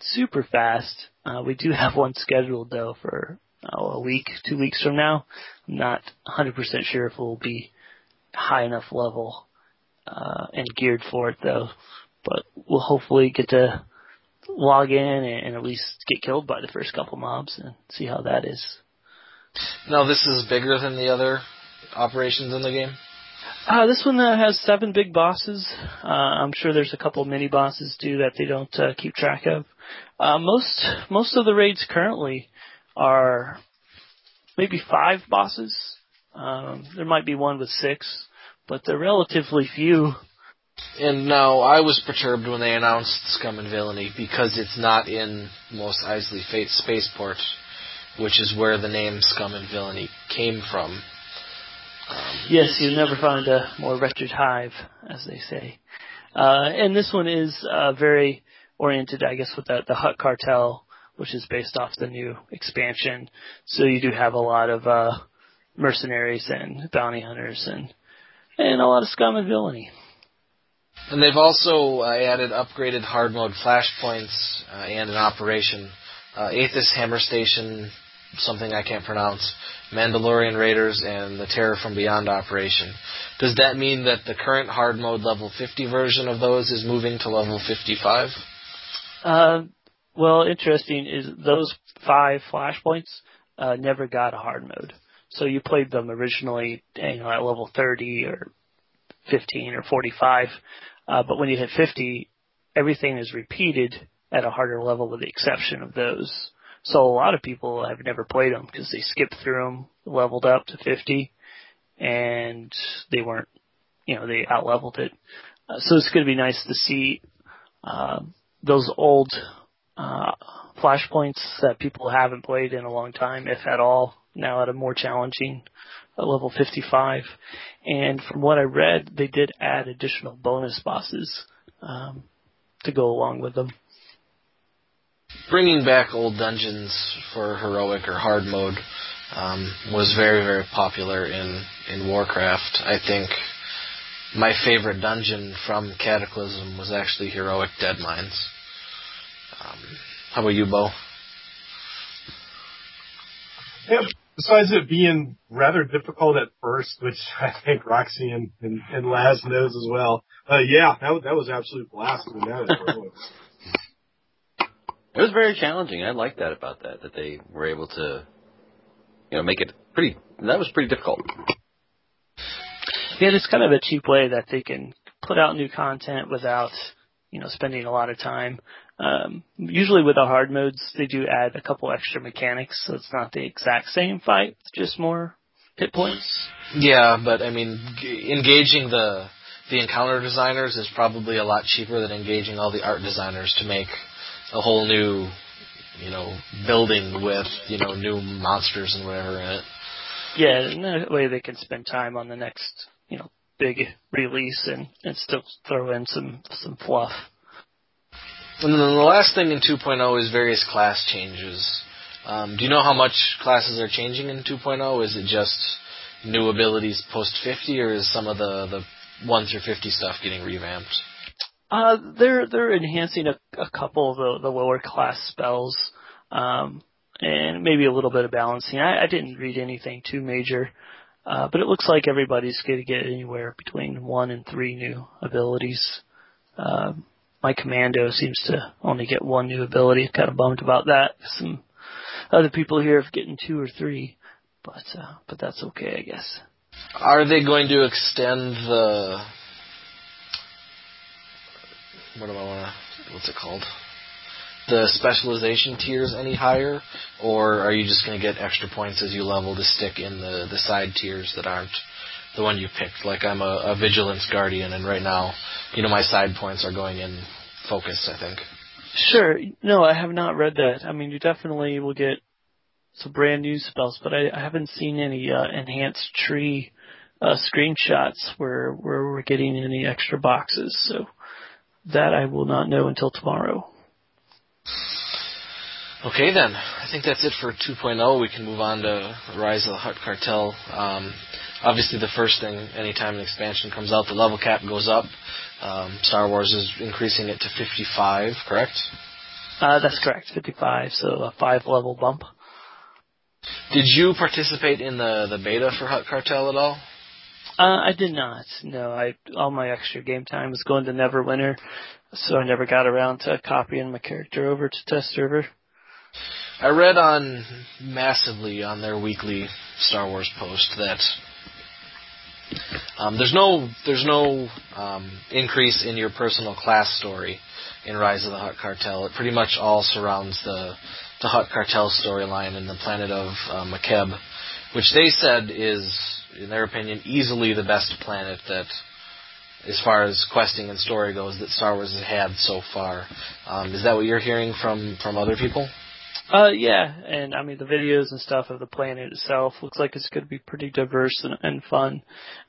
super fast. Uh, we do have one scheduled though for oh, a week, two weeks from now. I'm not 100% sure if it will be high enough level uh, and geared for it though. But we'll hopefully get to log in and, and at least get killed by the first couple mobs and see how that is. Now this is bigger than the other operations in the game. Uh, this one uh, has seven big bosses. Uh, I'm sure there's a couple mini bosses too that they don't uh, keep track of. Uh, most most of the raids currently are maybe five bosses. Um, there might be one with six, but they're relatively few. And now I was perturbed when they announced Scum and Villainy because it's not in Mos Eisley Fate Spaceport, which is where the name Scum and Villainy came from. Um, yes, you'll never find a more wretched hive, as they say. Uh, and this one is uh, very oriented, I guess, with the, the Hutt Cartel, which is based off the new expansion. So you do have a lot of uh, mercenaries and bounty hunters and and a lot of scum and villainy. And they've also uh, added upgraded hard mode flashpoints uh, and an operation. Uh, Athiss Hammer Station, something I can't pronounce, Mandalorian Raiders, and the Terror from Beyond operation. Does that mean that the current hard mode level 50 version of those is moving to level 55? Uh, well, interesting is those five flashpoints uh, never got a hard mode. So you played them originally, you know, at level 30 or 15 or 45, uh, but when you hit 50, everything is repeated at a harder level with the exception of those. So a lot of people have never played them because they skipped through them, leveled up to 50, and they weren't, you know, they out leveled it. Uh, so it's going to be nice to see uh, those old uh, flashpoints that people haven't played in a long time, if at all, now at a more challenging uh, level 55. And from what I read, they did add additional bonus bosses um, to go along with them. Bringing back old dungeons for heroic or hard mode um, was very, very popular in, in Warcraft. I think my favorite dungeon from Cataclysm was actually Heroic Deadmines. Um, how about you, Bo? Yeah, besides it being rather difficult at first, which I think Roxy and, and, and Lass knows as well. Uh, yeah, that, that was absolute blast doing that. it was very challenging. I like that about that, that they were able to, you know, make it pretty, that was pretty difficult. Yeah, it's kind of a cheap way that they can put out new content without, you know, spending a lot of time. Um, usually with the hard modes, they do add a couple extra mechanics, so it's not the exact same fight, just more hit points. Yeah, but I mean, g- engaging the the encounter designers is probably a lot cheaper than engaging all the art designers to make a whole new, you know, building with you know new monsters and whatever in it. Yeah, and that way they can spend time on the next, you know, big release and and still throw in some some fluff. And then the last thing in 2.0 is various class changes. Um, do you know how much classes are changing in 2.0? Is it just new abilities post 50, or is some of the the 1 through 50 stuff getting revamped? Uh, they're they're enhancing a, a couple of the, the lower class spells, um, and maybe a little bit of balancing. I, I didn't read anything too major, uh, but it looks like everybody's going to get anywhere between one and three new abilities. Um, my commando seems to only get one new ability. Kind of bummed about that. Some other people here have getting two or three, but uh, but that's okay, I guess. Are they going to extend the what do I want to what's it called? The specialization tiers any higher, or are you just going to get extra points as you level to stick in the the side tiers that aren't the one you picked? Like I'm a, a vigilance guardian, and right now, you know, my side points are going in focus. I think. Sure. No, I have not read that. I mean, you definitely will get some brand new spells, but I, I haven't seen any uh, enhanced tree uh, screenshots where where we're getting any extra boxes. So that I will not know until tomorrow. Okay then, I think that's it for 2.0. We can move on to Rise of the Hutt Cartel. Um, obviously, the first thing, anytime an expansion comes out, the level cap goes up. Um, Star Wars is increasing it to 55, correct? Uh, that's correct, 55, so a five level bump. Did you participate in the, the beta for Hutt Cartel at all? Uh, I did not. No, I all my extra game time was going to Neverwinter, so I never got around to copying my character over to test server. I read on massively on their weekly Star Wars post that um, there's no there's no um, increase in your personal class story in Rise of the Hutt Cartel. It pretty much all surrounds the the Hutt Cartel storyline in the planet of uh, Makeb, which they said is, in their opinion, easily the best planet that, as far as questing and story goes, that Star Wars has had so far. Um, is that what you're hearing from from other people? Uh, yeah, and I mean the videos and stuff of the planet itself looks like it's going to be pretty diverse and, and fun.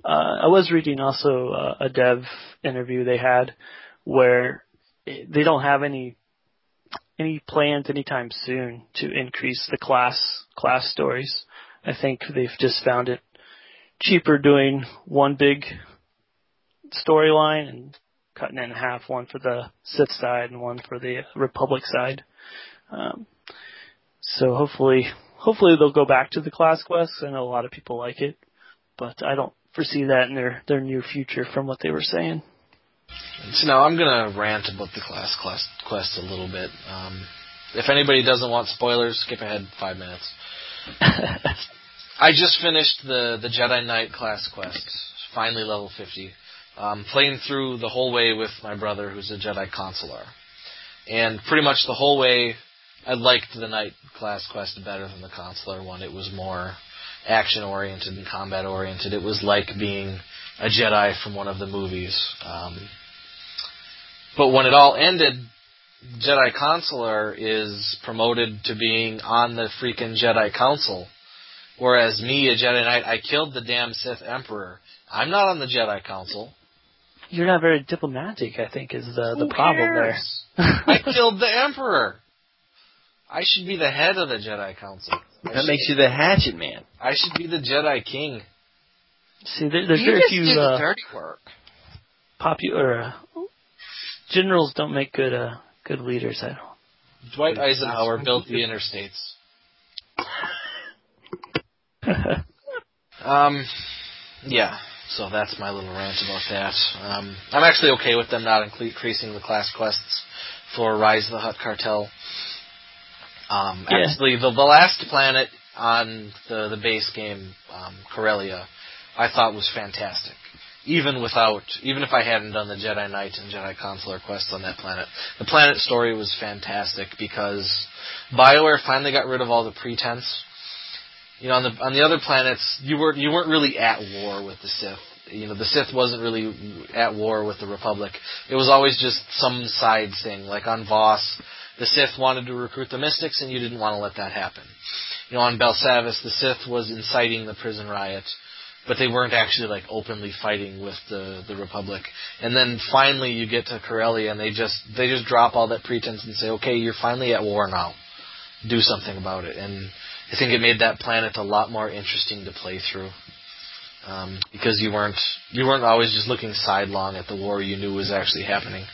Uh, I was reading also uh, a dev interview they had where they don't have any any plans anytime soon to increase the class class stories. I think they've just found it cheaper doing one big storyline and cutting it in half, one for the Sith side and one for the Republic side. Um, so hopefully, hopefully they'll go back to the class quests. I know a lot of people like it, but I don't foresee that in their their near future from what they were saying. So now I'm gonna rant about the class quest, quest a little bit. Um, if anybody doesn't want spoilers, skip ahead five minutes. I just finished the the Jedi Knight class quest, finally level 50. Um, playing through the whole way with my brother, who's a Jedi consular, and pretty much the whole way I liked the Knight class quest better than the Consular one. It was more action oriented and combat oriented. It was like being a Jedi from one of the movies. Um, but when it all ended, Jedi Consular is promoted to being on the freaking Jedi Council. Whereas me, a Jedi Knight, I killed the damn Sith Emperor. I'm not on the Jedi Council. You're not very diplomatic, I think, is the, the Who problem cares? there. I killed the Emperor. I should be the head of the Jedi Council. I That should- makes you the hatchet man. I should be the Jedi King. See, there, there's you very just few do the uh, dirty work. popular uh, generals don't make good uh, good leaders. I don't. Dwight Eisenhower built the interstates. Um, yeah. So that's my little rant about that. Um, I'm actually okay with them not increasing the class quests for Rise of the Hutt Cartel. Um, Yeah. Actually, the, the last planet on the the base game, um, Corellia, I thought was fantastic. Even without, even if I hadn't done the Jedi Knight and Jedi Consular quests on that planet, the planet story was fantastic because Bioware finally got rid of all the pretense you know, on the on the other planets, you weren't you weren't really at war with the Sith. You know, the Sith wasn't really at war with the Republic. It was always just some side thing. Like on Voss, the Sith wanted to recruit the Mystics, and you didn't want to let that happen. You know, on Belsavis, the Sith was inciting the prison riot, but they weren't actually like openly fighting with the the Republic. And then finally, you get to Corellia, and they just they just drop all that pretense and say, okay, you're finally at war now. Do something about it. And I think it made that planet a lot more interesting to play through. Um, because you weren't you weren't always just looking sidelong at the war you knew was actually happening.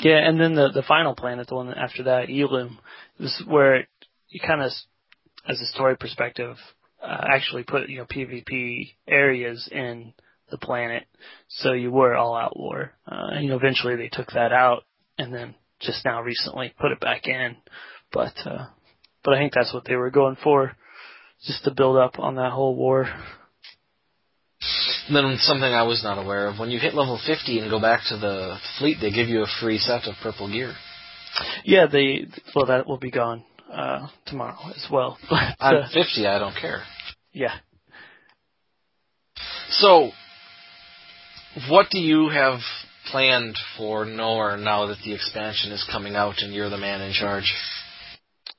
Yeah, and then the the final planet, the one after that, Ilum, was where you kind of, as a story perspective, uh, actually put you know PvP areas in the planet, so you were all out war. Uh, and, you know, eventually they took that out, and then just now recently put it back in. But uh, but I think that's what they were going for, just to build up on that whole war. Then something I was not aware of: when you hit level 50 and go back to the fleet, they give you a free set of purple gear. Yeah, they well that will be gone uh, tomorrow as well. But I'm uh, 50, I don't care. yeah, So, what do you have planned for Nor now that the expansion is coming out and you're the man in charge?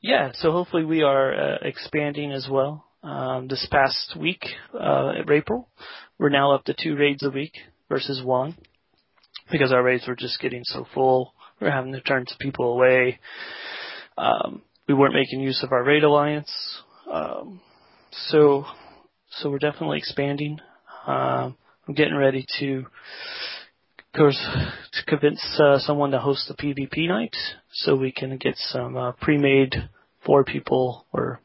Yeah, so hopefully we are uh, expanding as well. Um, this past week, uh, April, we're now up to two raids a week versus one because our raids were just getting so full. We're having to turn some people away. Um, we weren't making use of our raid alliance. Um, so, so we're definitely expanding. Um, I'm getting ready to, of course, to convince uh, someone to host the PvP night so we can get some uh, pre-made four people or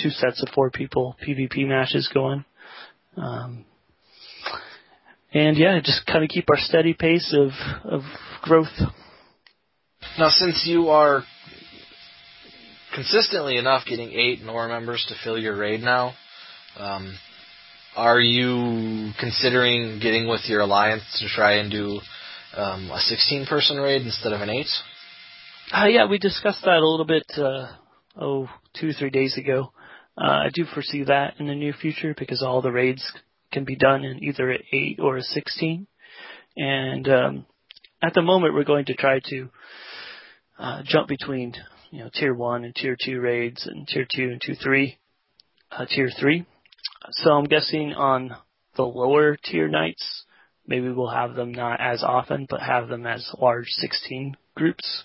two sets of four people PvP matches going. Um, and yeah, just kind of keep our steady pace of of growth. Now, since you are consistently enough getting eight Nor members to fill your raid now, um, are you considering getting with your alliance to try and do um, a 16 person raid instead of an 8? Uh, yeah, we discussed that a little bit, uh, oh, two, three days ago. Uh, I do foresee that in the near future because all the raids can be done in either an 8 or a 16. And, um, at the moment we're going to try to, uh, jump between, you know, tier 1 and tier 2 raids and tier 2 and tier 3, uh, tier 3. So I'm guessing on the lower tier nights, maybe we'll have them not as often, but have them as large 16 groups.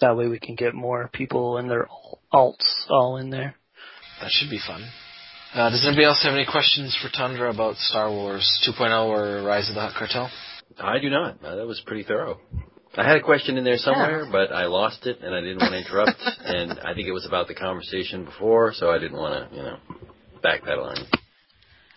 That way we can get more people and their alts all in there. That should be fun. Uh, does anybody else have any questions for Tundra about Star Wars 2.0 or Rise of the Hutt Cartel? I do not. Uh, that was pretty thorough. I had a question in there somewhere, but I lost it, and I didn't want to interrupt. and I think it was about the conversation before, so I didn't want to, you know, backpedal on you.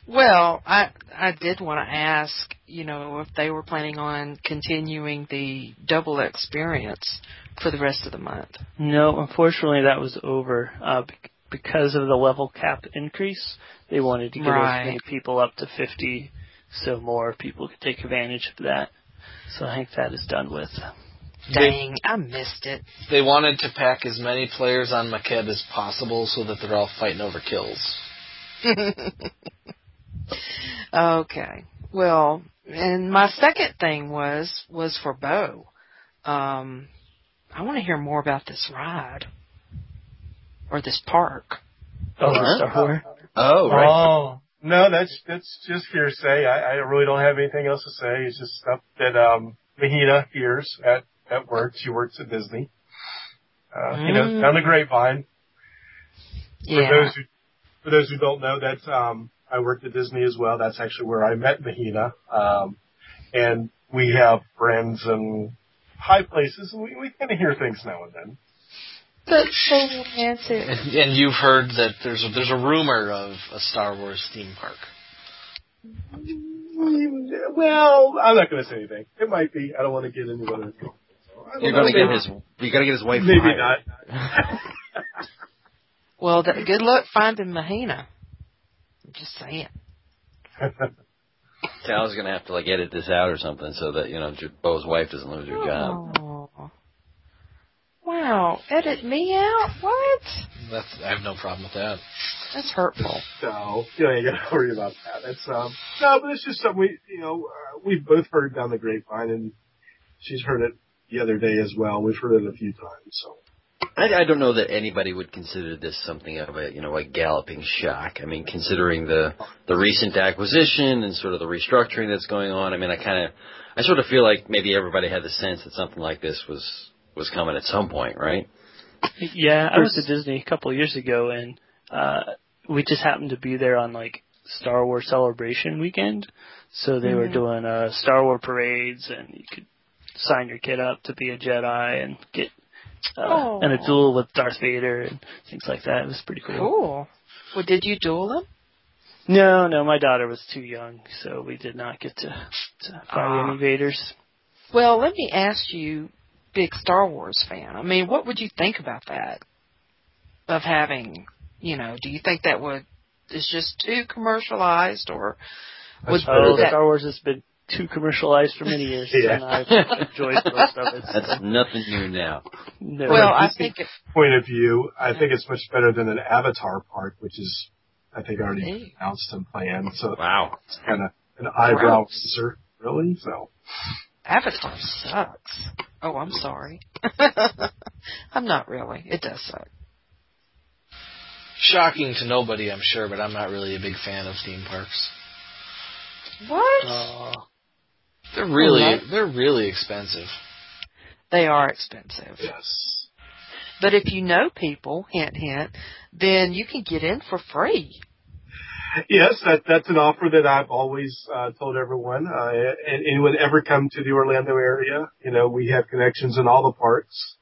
Well, I I did want to ask, you know, if they were planning on continuing the double experience for the rest of the month. No, unfortunately that was over uh, bec- because of the level cap increase. They wanted to get Right. as many people up to 50, so more people could take advantage of that. So I think that is done with. Dang, I missed it. They wanted to pack as many players on Makeb as possible so that they're all fighting over kills. okay. Well, and my second thing was was for Bo. Um, I want to hear more about this ride or this park. Oh, Huh? the Star Wars. Oh, right. Oh no, that's that's just hearsay. I, I really don't have anything else to say. It's just stuff that um Mahina hears at at work. She works at Disney. Uh, You know, Mm. down the grapevine. Yeah. For those who for those who don't know, that's um I worked at Disney as well. That's actually where I met Mahina. Um, and we have friends in high places, and we we kind of hear things now and then. That's so romantic. And, and you've heard that there's a, there's a rumor of a Star Wars theme park. Mm, well, I'm not going to say anything. It might be. I don't want to get into what it is. You're gonna get his. You gotta get his wife. Maybe fired. not. Well, th- good luck finding Mahina. I'm just saying. Sal's gonna have to like edit this out or something so that you know J- Bo's wife doesn't lose her job. Oh. Wow, edit me out? What? That's I have no problem with that. That's hurtful. So you know, you got to worry about that. It's um no, but it's just something we you know uh, we've both heard down the grapevine, and she's heard it the other day as well. We've heard it a few times. So I, I don't know that anybody would consider this something of a you know a galloping shock. I mean, considering the the recent acquisition and sort of the restructuring that's going on. I mean, I kind of I sort of feel like maybe everybody had the sense that something like this was was coming at some point, right? Yeah, I was to Disney a couple of years ago, and uh, we just happened to be there on like Star Wars Celebration weekend. So they were Mhm. doing uh, Star Wars parades, and you could sign your kid up to be a Jedi and get uh, in a duel with Darth Vader and things like that. It was pretty cool. Cool. Well, did you duel him? No, no, my daughter was too young, so we did not get to, to fight Ah. any Vaders. Well, let me ask you, big Star Wars fan. I mean, what would you think about that? Of having, you know, do you think that would is just too commercialized, or would That's Oh, that? Star Wars has been too commercialized for many years, Yeah. and I've enjoyed most of it. That's nothing new now. No. Well, I think it. point of view, I think it's much better than an Avatar park, which is, I think, already Hey. announced and planned. So Wow. it's kind of an eyebrow Gross. raiser, really. So Avatar sucks. Oh, I'm sorry. I'm not really. It does suck. Shocking to nobody, I'm sure, but I'm not really a big fan of theme parks. What? Uh, They're really they're really expensive. They are expensive. yes, But if you know people, hint hint, then you can get in for free. Yes, that that's an offer that I've always uh, told everyone. Uh, and anyone ever come to the Orlando area, you know, we have connections in all the parks.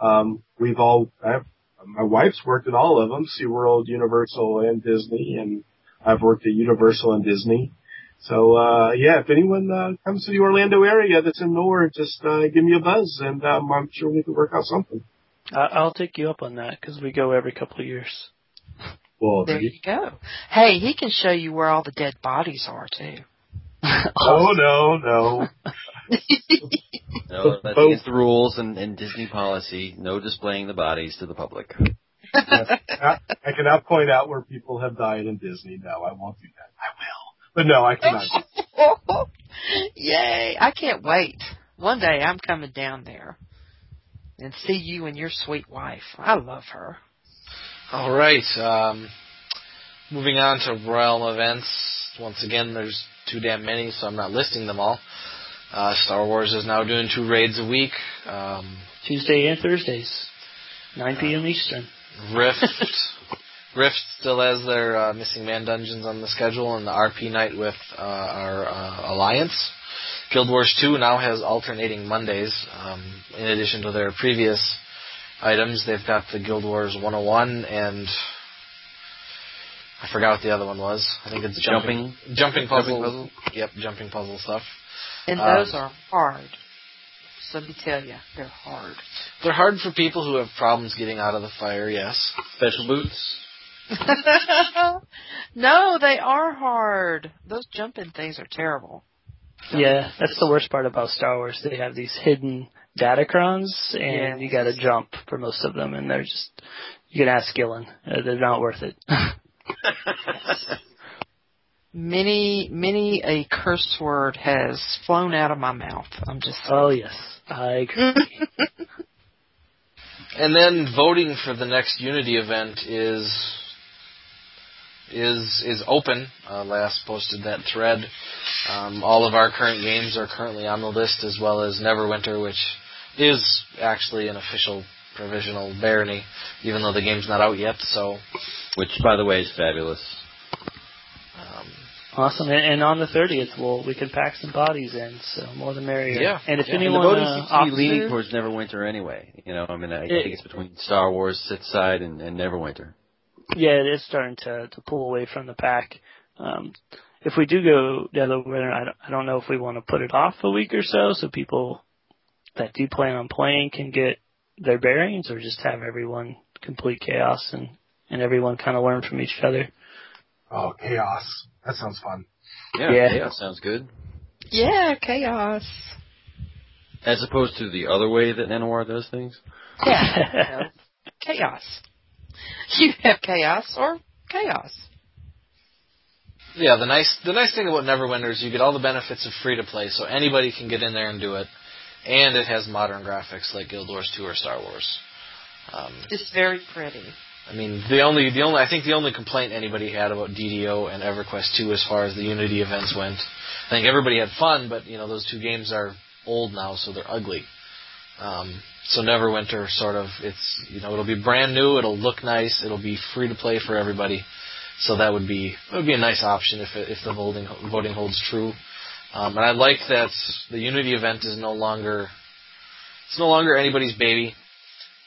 Um, we've all, I've, my wife's worked at all of them, SeaWorld, Universal, and Disney, and I've worked at Universal and Disney. So, uh, yeah, if anyone, uh, comes to the Orlando area that's in Nor, just, uh, give me a buzz and, um, I'm sure we can work out something. I'll take you up on that because we go every couple of years. Well, There you go. Hey, he can show you where all the dead bodies are too. oh, no, no. No, that's against the rules and, and Disney policy. No displaying the bodies to the public. I, I cannot point out where people have died in Disney. No, I won't do that. I will. But no, I cannot. Yay! I can't wait. One day I'm coming down there and see you and your sweet wife. I love her. All right. Um, moving on to Realm events. Once again, there's too damn many, so I'm not listing them all. Uh, Star Wars is now doing two raids a week. Um, Tuesday and Thursdays, 9 p.m. Eastern. Rift. Rift still has their uh, Missing Man dungeons on the schedule, and the RP night with uh, our uh, Alliance. Guild Wars 2 now has alternating Mondays. Um, in addition to their previous items, they've got the Guild Wars 101 and I forgot what the other one was. I think it's jumping Jumping. jumping puzzle. Jumping puzzle? Yep, jumping puzzle stuff. And Um, those are hard. So let me tell you, they're hard. They're hard for people who have problems getting out of the fire. Yes. Special boots. no, they are hard. Those jumping things are terrible. Yeah, that's the worst part about Star Wars. They have these hidden datacrons, and you got to jump for most of them, and they're just you can ask Gillen. Uh, they're not worth it. Many, many a curse word has flown out of my mouth. I'm just saying. oh yes, I agree. And then voting for the next Unity event is is is open. Uh, last posted that thread. Um, all of our current games are currently on the list, as well as Neverwinter, which is actually an official provisional barony, even though the game's not out yet. So, Which, by the way, is fabulous. um, Awesome. And, and on the 30th, we'll, we can pack some bodies in, so more the merrier. Yeah. And if Yeah. And the anyone voting uh, seems to be leaning to- towards Neverwinter anyway. You know, I mean, I It- think it's between Star Wars, Sith side, and, and Neverwinter. Yeah, it is starting to to pull away from the pack. Um, if we do go Neverwinter, I don't, I don't know if we want to put it off a week or so, so people that do plan on playing can get their bearings, or just have everyone complete chaos and and everyone kind of learn from each other. Oh, chaos. That sounds fun. Yeah, Yeah. yeah, sounds good. Yeah, chaos. As opposed to the other way that Nanowar does things. Yeah, chaos. You have chaos or chaos. yeah, the nice the nice thing about Neverwinter is you get all the benefits of free to play, so anybody can get in there and do it, and it has modern graphics like Guild Wars 2 or Star Wars. Um, It's very pretty. I mean, the only the only I think the only complaint anybody had about DDO and EverQuest 2 as far as the Unity events went, I think everybody had fun, but you know those two games are old now, so they're ugly. Um, so Neverwinter sort of it's you know it'll be brand new, it'll look nice, it'll be free to play for everybody. So that would be that would be a nice option if it, if the voting voting holds true. Um, and I like that the Unity event is no longer it's no longer anybody's baby.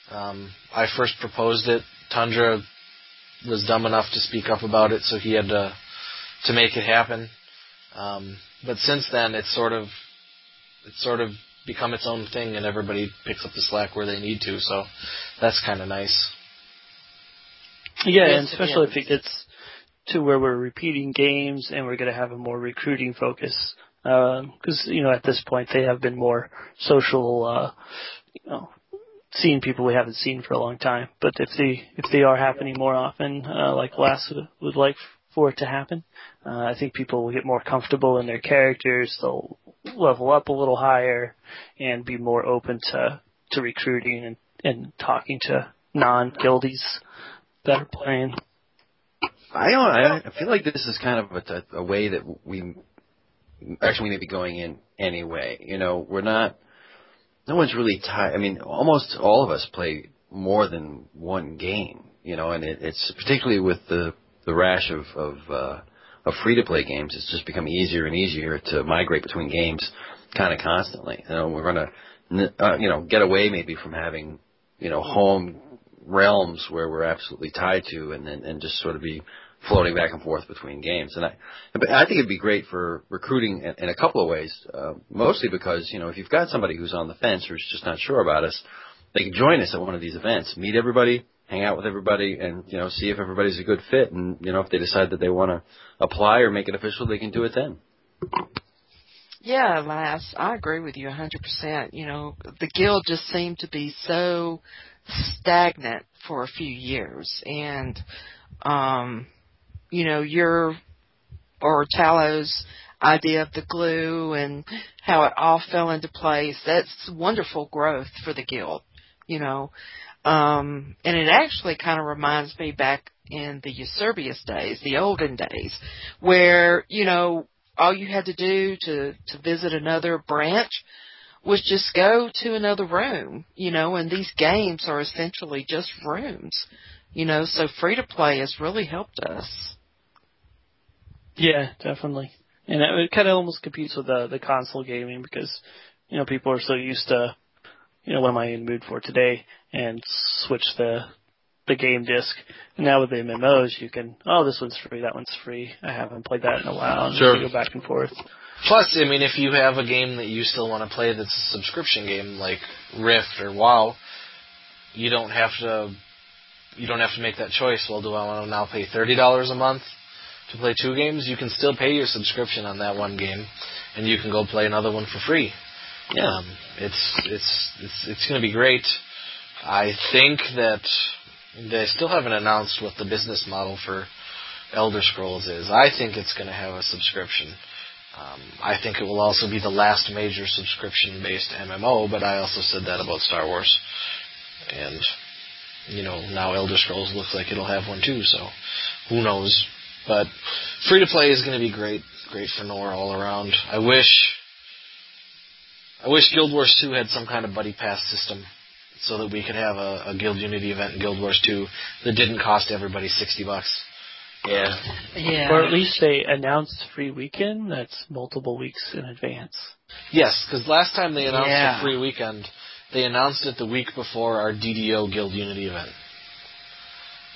Um, I first proposed it. Tundra was dumb enough to speak up about it, so he had to to make it happen. Um, but since then, it's sort of it's sort of become its own thing, and everybody picks up the slack where they need to. So that's kind of nice. Yeah, and especially if it gets to where we're repeating games and we're going to have a more recruiting focus. Because you know, at this point, they have been more social. Uh, you know, seeing people we haven't seen for a long time. But if they if they are happening more often, uh, like Lass would, like for it to happen, uh, I think people will get more comfortable in their characters. They'll level up a little higher and be more open to to recruiting and and talking to non guildies that are playing. I don't. I feel like this is kind of a, a way that we actually we may be going in anyway. You know, we're not. No one's really tied. I mean, almost all of us play more than one game. You know, and it, it's particularly with the the rash of of, uh, of free to play games. It's just become easier and easier to migrate between games, kind of constantly. You know, we're gonna, uh, you know, get away maybe from having, you know, home realms where we're absolutely tied to, and and, and just sort of be floating back and forth between games. And I, but I think it'd be great for recruiting in, in a couple of ways. Uh, mostly because you know if you've got somebody who's on the fence or is just not sure about us, they can join us at one of these events, meet everybody, hang out with everybody, and you know see if everybody's a good fit. And you know if they decide that they want to apply or make it official, they can do it then. Yeah, Lass, I agree with you 100%. You know, the guild just seemed to be so stagnant for a few years. And, um, you know, your, or Talo's idea of the glue and how it all fell into place, that's wonderful growth for the guild, you know. Um, and it actually kind of reminds me back in the Eusebius days, the olden days, where, you know, all you had to do to to visit another branch was just go to another room, you know, and these games are essentially just rooms, you know, so free to play has really helped us. Yeah, definitely. And it, it kind of almost competes with the the console gaming because you know people are so used to you know what am I in the mood for today and switch the the game disc. And now with the MMOs, you can oh this one's free, that one's free. I haven't played that in a while. And Sure. you go back and forth. Plus, I mean, if you have a game that you still want to play that's a subscription game like Rift or WoW, you don't have to you don't have to make that choice. Well, do I want to now pay thirty dollars a month to play two games? You can still pay your subscription on that one game, and you can go play another one for free. Yeah. Um, it's it's it's it's going to be great. I think that they still haven't announced what the business model for Elder Scrolls is. I think it's going to have a subscription. Um, I think it will also be the last major subscription-based MMO, but I also said that about Star Wars. And, you know, now Elder Scrolls looks like it'll have one too, so who knows. But free-to-play is going to be great, great for Nor all around. I wish, I wish Guild Wars 2 had some kind of buddy pass system so that we could have a, a Guild Unity event in Guild Wars 2 that didn't cost everybody 60 bucks. Yeah. Yeah. Or at least they announced free weekend that's multiple weeks in advance. Yes, because last time they announced Yeah. a free weekend, they announced it the week before our DDO Guild Unity event.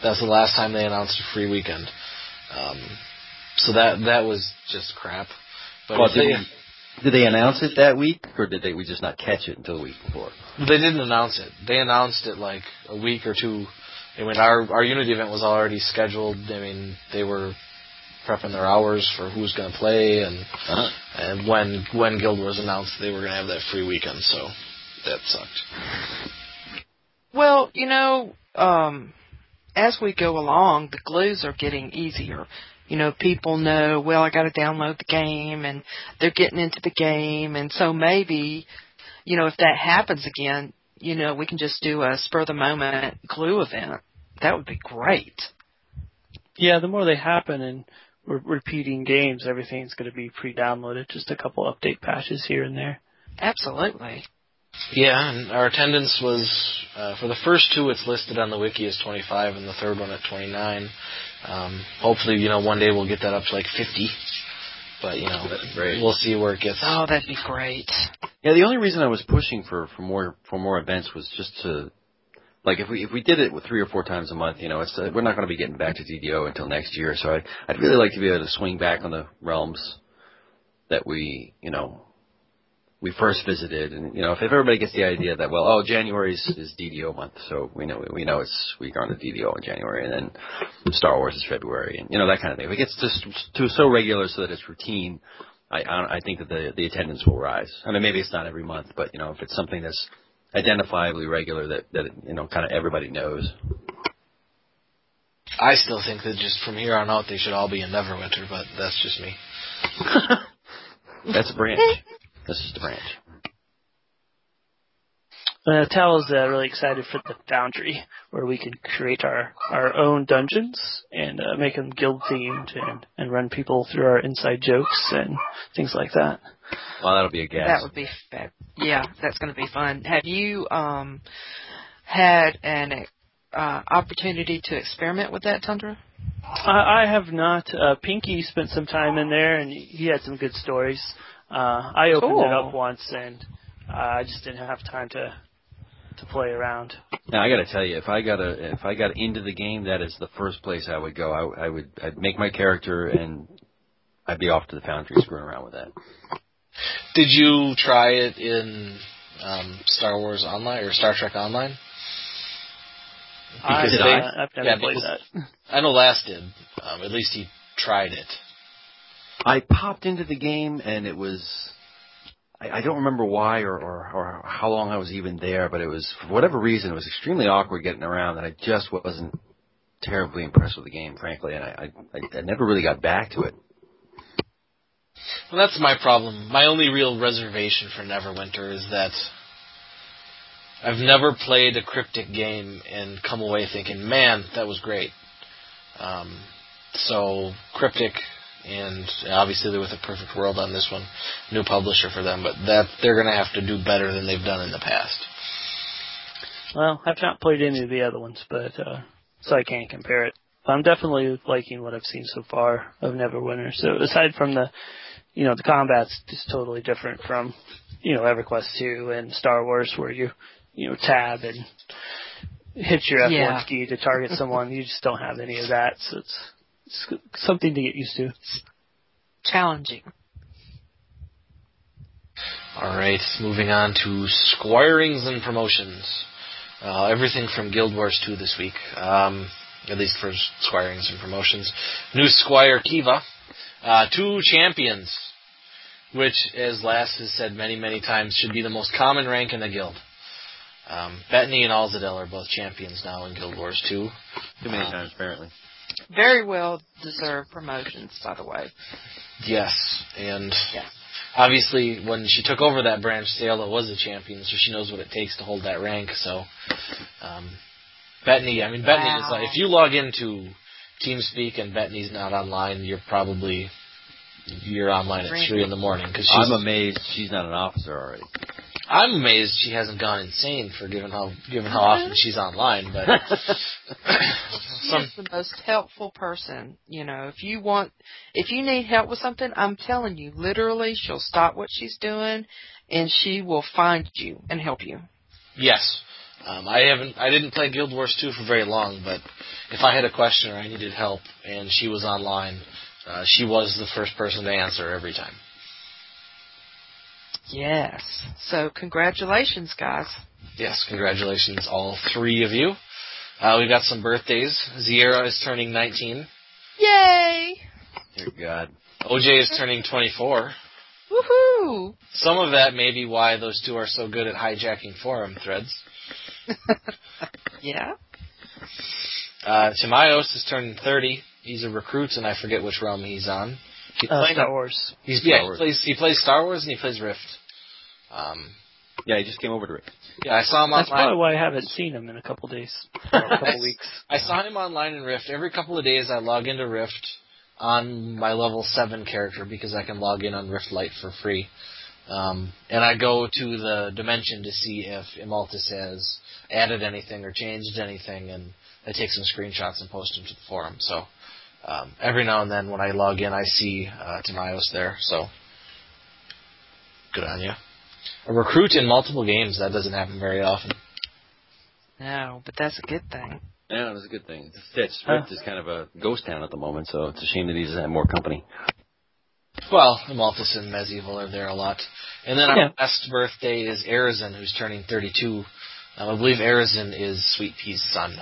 That's the last time they announced a free weekend. Um, so that that was just crap. But Well, did, they, we, did they announce it that week, or did they we just not catch it until the week before? they didn't announce it. They announced it like a week or two. I mean, our our Unity event was already scheduled. I mean, they were prepping their hours for who's going to play and Uh-huh. and when when Guild Wars announced they were going to have that free weekend. So that sucked. Well, you know, um, as we go along, the glues are getting easier. You know, people know, well, I got to download the game and they're getting into the game. And so maybe, you know, if that happens again, you know, we can just do a spur of the moment glue event. That would be great. Yeah, the more they happen and we're repeating games, everything's going to be pre-downloaded. Just a couple update patches here and there. Absolutely. Yeah, and our attendance was uh, for the first two. It's listed on the wiki as 25, and the third one at 29. Um, hopefully, you know, one day we'll get that up to like 50. But you know, That'd be great. we'll see where it gets. Oh, that'd be great. Yeah, the only reason I was pushing for for more for more events was just to like if we if we did it with three or four times a month, you know, it's uh, we're not going to be getting back to DDO until next year. So I I'd really like to be able to swing back on the realms that we you know we first visited, and you know if, if everybody gets the idea that well oh January is, is DDO month, so we know we know it's we are on the DDO in January, and then Star Wars is February, and you know that kind of thing. If it gets just to so regular so that it's routine. I I I think that the the attendance will rise. I mean, maybe it's not every month, but you know, if it's something that's identifiably regular, that that you know, kind of everybody knows. I still think that just from here on out they should all be in Neverwinter, but that's just me. That's a branch. That's just a branch. Uh, Tal is uh, really excited for the Foundry, where we can create our, our own dungeons and uh, make them guild themed and, and run people through our inside jokes and things like that. Well, that'll be a gas. That would be fab. Yeah, that's going to be fun. Have you um had an uh, opportunity to experiment with that, Tundra? I, I have not. Uh, Pinky spent some time in there, and he had some good stories. Uh, I opened it up once, and uh, I just didn't have time to to play around. Now I got to tell you, if I got a, if I got into the game, that is the first place I would go. I, I would, I'd make my character and I'd be off to the foundry screwing around with that. Did you try it in um, Star Wars Online or Star Trek Online? I, Because they- I've never yeah, played because- that. I know Lass did. Um, at least he tried it. I popped into the game and it was I, I don't remember why or, or or how long I was even there, but it was for whatever reason it was extremely awkward getting around and I just wasn't terribly impressed with the game, frankly, and I I, I never really got back to it. Well, that's my problem. My only real reservation for Neverwinter is that I've never played a cryptic game and come away thinking, "Man, that was great." Um, so cryptic, and obviously they're with a perfect world on this one, new publisher for them, but that they're going to have to do better than they've done in the past. Well, I've not played any of the other ones, but uh, so I can't compare it. I'm definitely liking what I've seen so far of Neverwinter. So aside from the, you know, the combat's just totally different from, you know, EverQuest 2 and Star Wars, where you, you know, tab and hit your F1 Yeah. key to target someone. You just don't have any of that, so it's, it's something to get used to. Challenging. All right, moving on to squirings and promotions. Uh, everything from Guild Wars 2 this week, um, at least for squirings and promotions. New Squire Kiva, uh, two champions, which, as Lass has said many, many times, should be the most common rank in the guild. Um, Bettany and Alzadel are both champions now in Guild Wars 2. Too many Uh, times apparently. Very well deserved promotions, by the way. Yes, and Yeah. obviously when she took over that branch, Sayla was a champion, so she knows what it takes to hold that rank. So, um, Bettany, I mean, Bettany is like, if you log into TeamSpeak and Bettany's not online, you're probably you're online at three in the morning because I'm amazed she's not an officer already. I'm amazed she hasn't gone insane for given how given how often she's online. But She some is the most helpful person. You know, if you want, if you need help with something, I'm telling you, literally, she'll stop what she's doing and she will find you and help you. Yes. Um, I haven't. I didn't play Guild Wars 2 for very long, but if I had a question or I needed help and she was online, uh, she was the first person to answer every time. Yes. So congratulations, guys. Yes, congratulations, all three of you. Uh, we've got some birthdays. Ziera is turning 19. Yay! Dear God. OJ is turning 24. Woohoo! Some of that may be why those two are so good at hijacking forum threads. Yeah. Uh, Timayos is turning 30. He's a recruit, and I forget which realm he's on. He's Uh, Star Wars. He's Star yeah, he plays he plays Star Wars and he plays Rift. Um, Yeah, he just came over to it. yeah, I saw him That's probably why I haven't seen him in a couple days, or a couple weeks. I saw him online in Rift. Every couple of days, I log into Rift on my level seven character because I can log in on Rift Lite for free. Um, and I go to the dimension to see if Imaltus has added anything or changed anything, and I take some screenshots and post them to the forum. So um, every now and then when I log in, I see uh, Tamios there. So good on you. A recruit in multiple games that doesn't happen very often. No, but that's a good thing. Yeah, that's a good thing. It's, Rift is kind of a ghost town at the moment, so it's a shame that he doesn't have more company. Well, Malthus and Medieval are there a lot. And then Yeah. our last birthday is Arizin, who's turning 32. Um, I believe Arizin is Sweet Pea's son.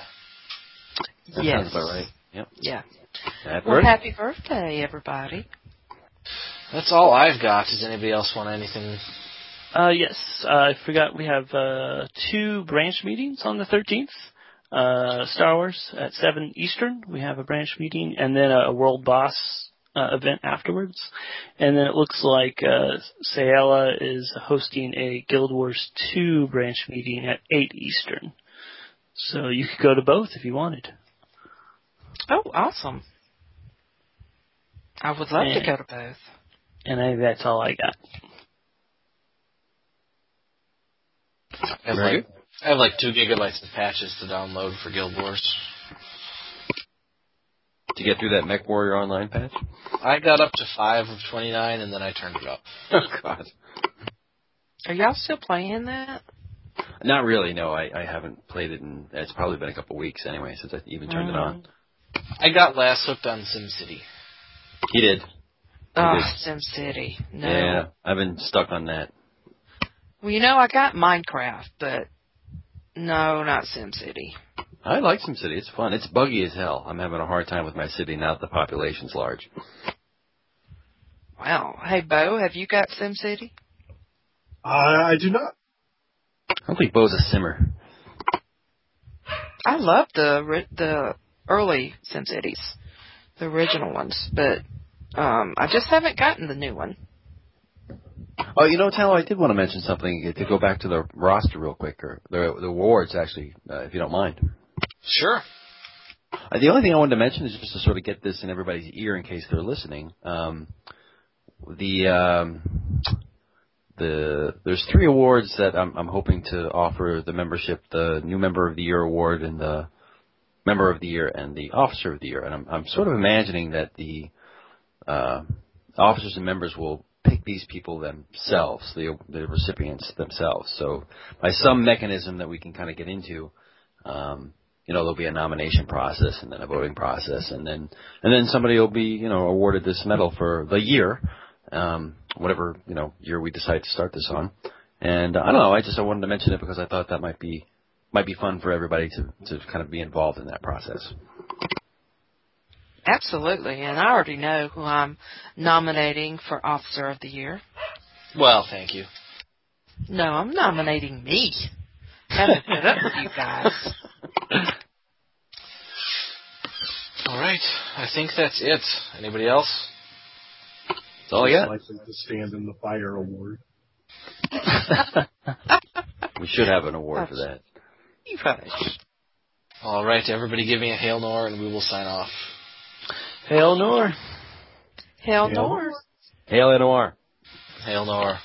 That yes. sounds about right. Yep. Yeah. Happy Well, birthday. happy birthday, everybody. That's all I've got. Does anybody else want anything? Uh, yes, uh, I forgot we have uh, two branch meetings on the 13th. Uh, Star Wars at 7 Eastern. We have a branch meeting, and then a, a World Boss uh, event afterwards. And then it looks like uh, Sayala is hosting a Guild Wars 2 branch meeting at 8 Eastern. So you could go to both if you wanted. Oh, awesome. I would love to go to both. And I think that's all I got. I have, Very like, I have like two gigabytes of patches to download for Guild Wars. To get through that Mech Warrior Online patch? I got up to five of 29 and then I turned it off. Oh, God. Are y'all still playing that? Not really, no. I, I haven't played it in, it's probably been a couple of weeks anyway since I even turned it on. Mm. I got Lass hooked on SimCity. He did. Oh. SimCity. No. Yeah, I've been stuck on that. Well, you know, I got Minecraft, but no, not SimCity. I like SimCity. It's fun. It's buggy as hell. I'm having a hard time with my city now that the population's large. Wow. Hey, Bo, have you got SimCity? I, I do not. I don't think Bo's a simmer. I love the ri- the early SimCities, the original ones, but um, I just haven't gotten the new one. Oh, you know, Tal, I did want to mention something to go back to the roster real quick, or the, the awards actually, uh, if you don't mind. Sure. Uh, the only thing I wanted to mention is just to sort of get this in everybody's ear in case they're listening. Um, the um, the there's three awards that I'm, I'm hoping to offer the membership: the new member of the year award, and the member of the year, and the officer of the year. And I'm I'm sort of imagining that the uh, officers and members will pick these people themselves, the the recipients themselves. So by some mechanism that we can kind of get into. Um, you know, there'll be a nomination process and then a voting process and then, and then somebody will be, you know, awarded this medal for the year, um, whatever, you know, year we decide to start this on. And uh, I don't know, I just, I wanted to mention it because I thought that might be, might be fun for everybody to, to kind of be involved in that process. Absolutely, and I already know who I'm nominating for Officer of the Year. Well, thank you. No, I'm nominating me. Haven't put up with you guys. All right. I think that's it. Anybody else? That's all I got. Likely to stand in the fire award. We should have an award for that. You hush. All right. Everybody give me a hail nor and we will sign off. Hail Nor. Hell Yeah. no. Hail NOR. Hail nor.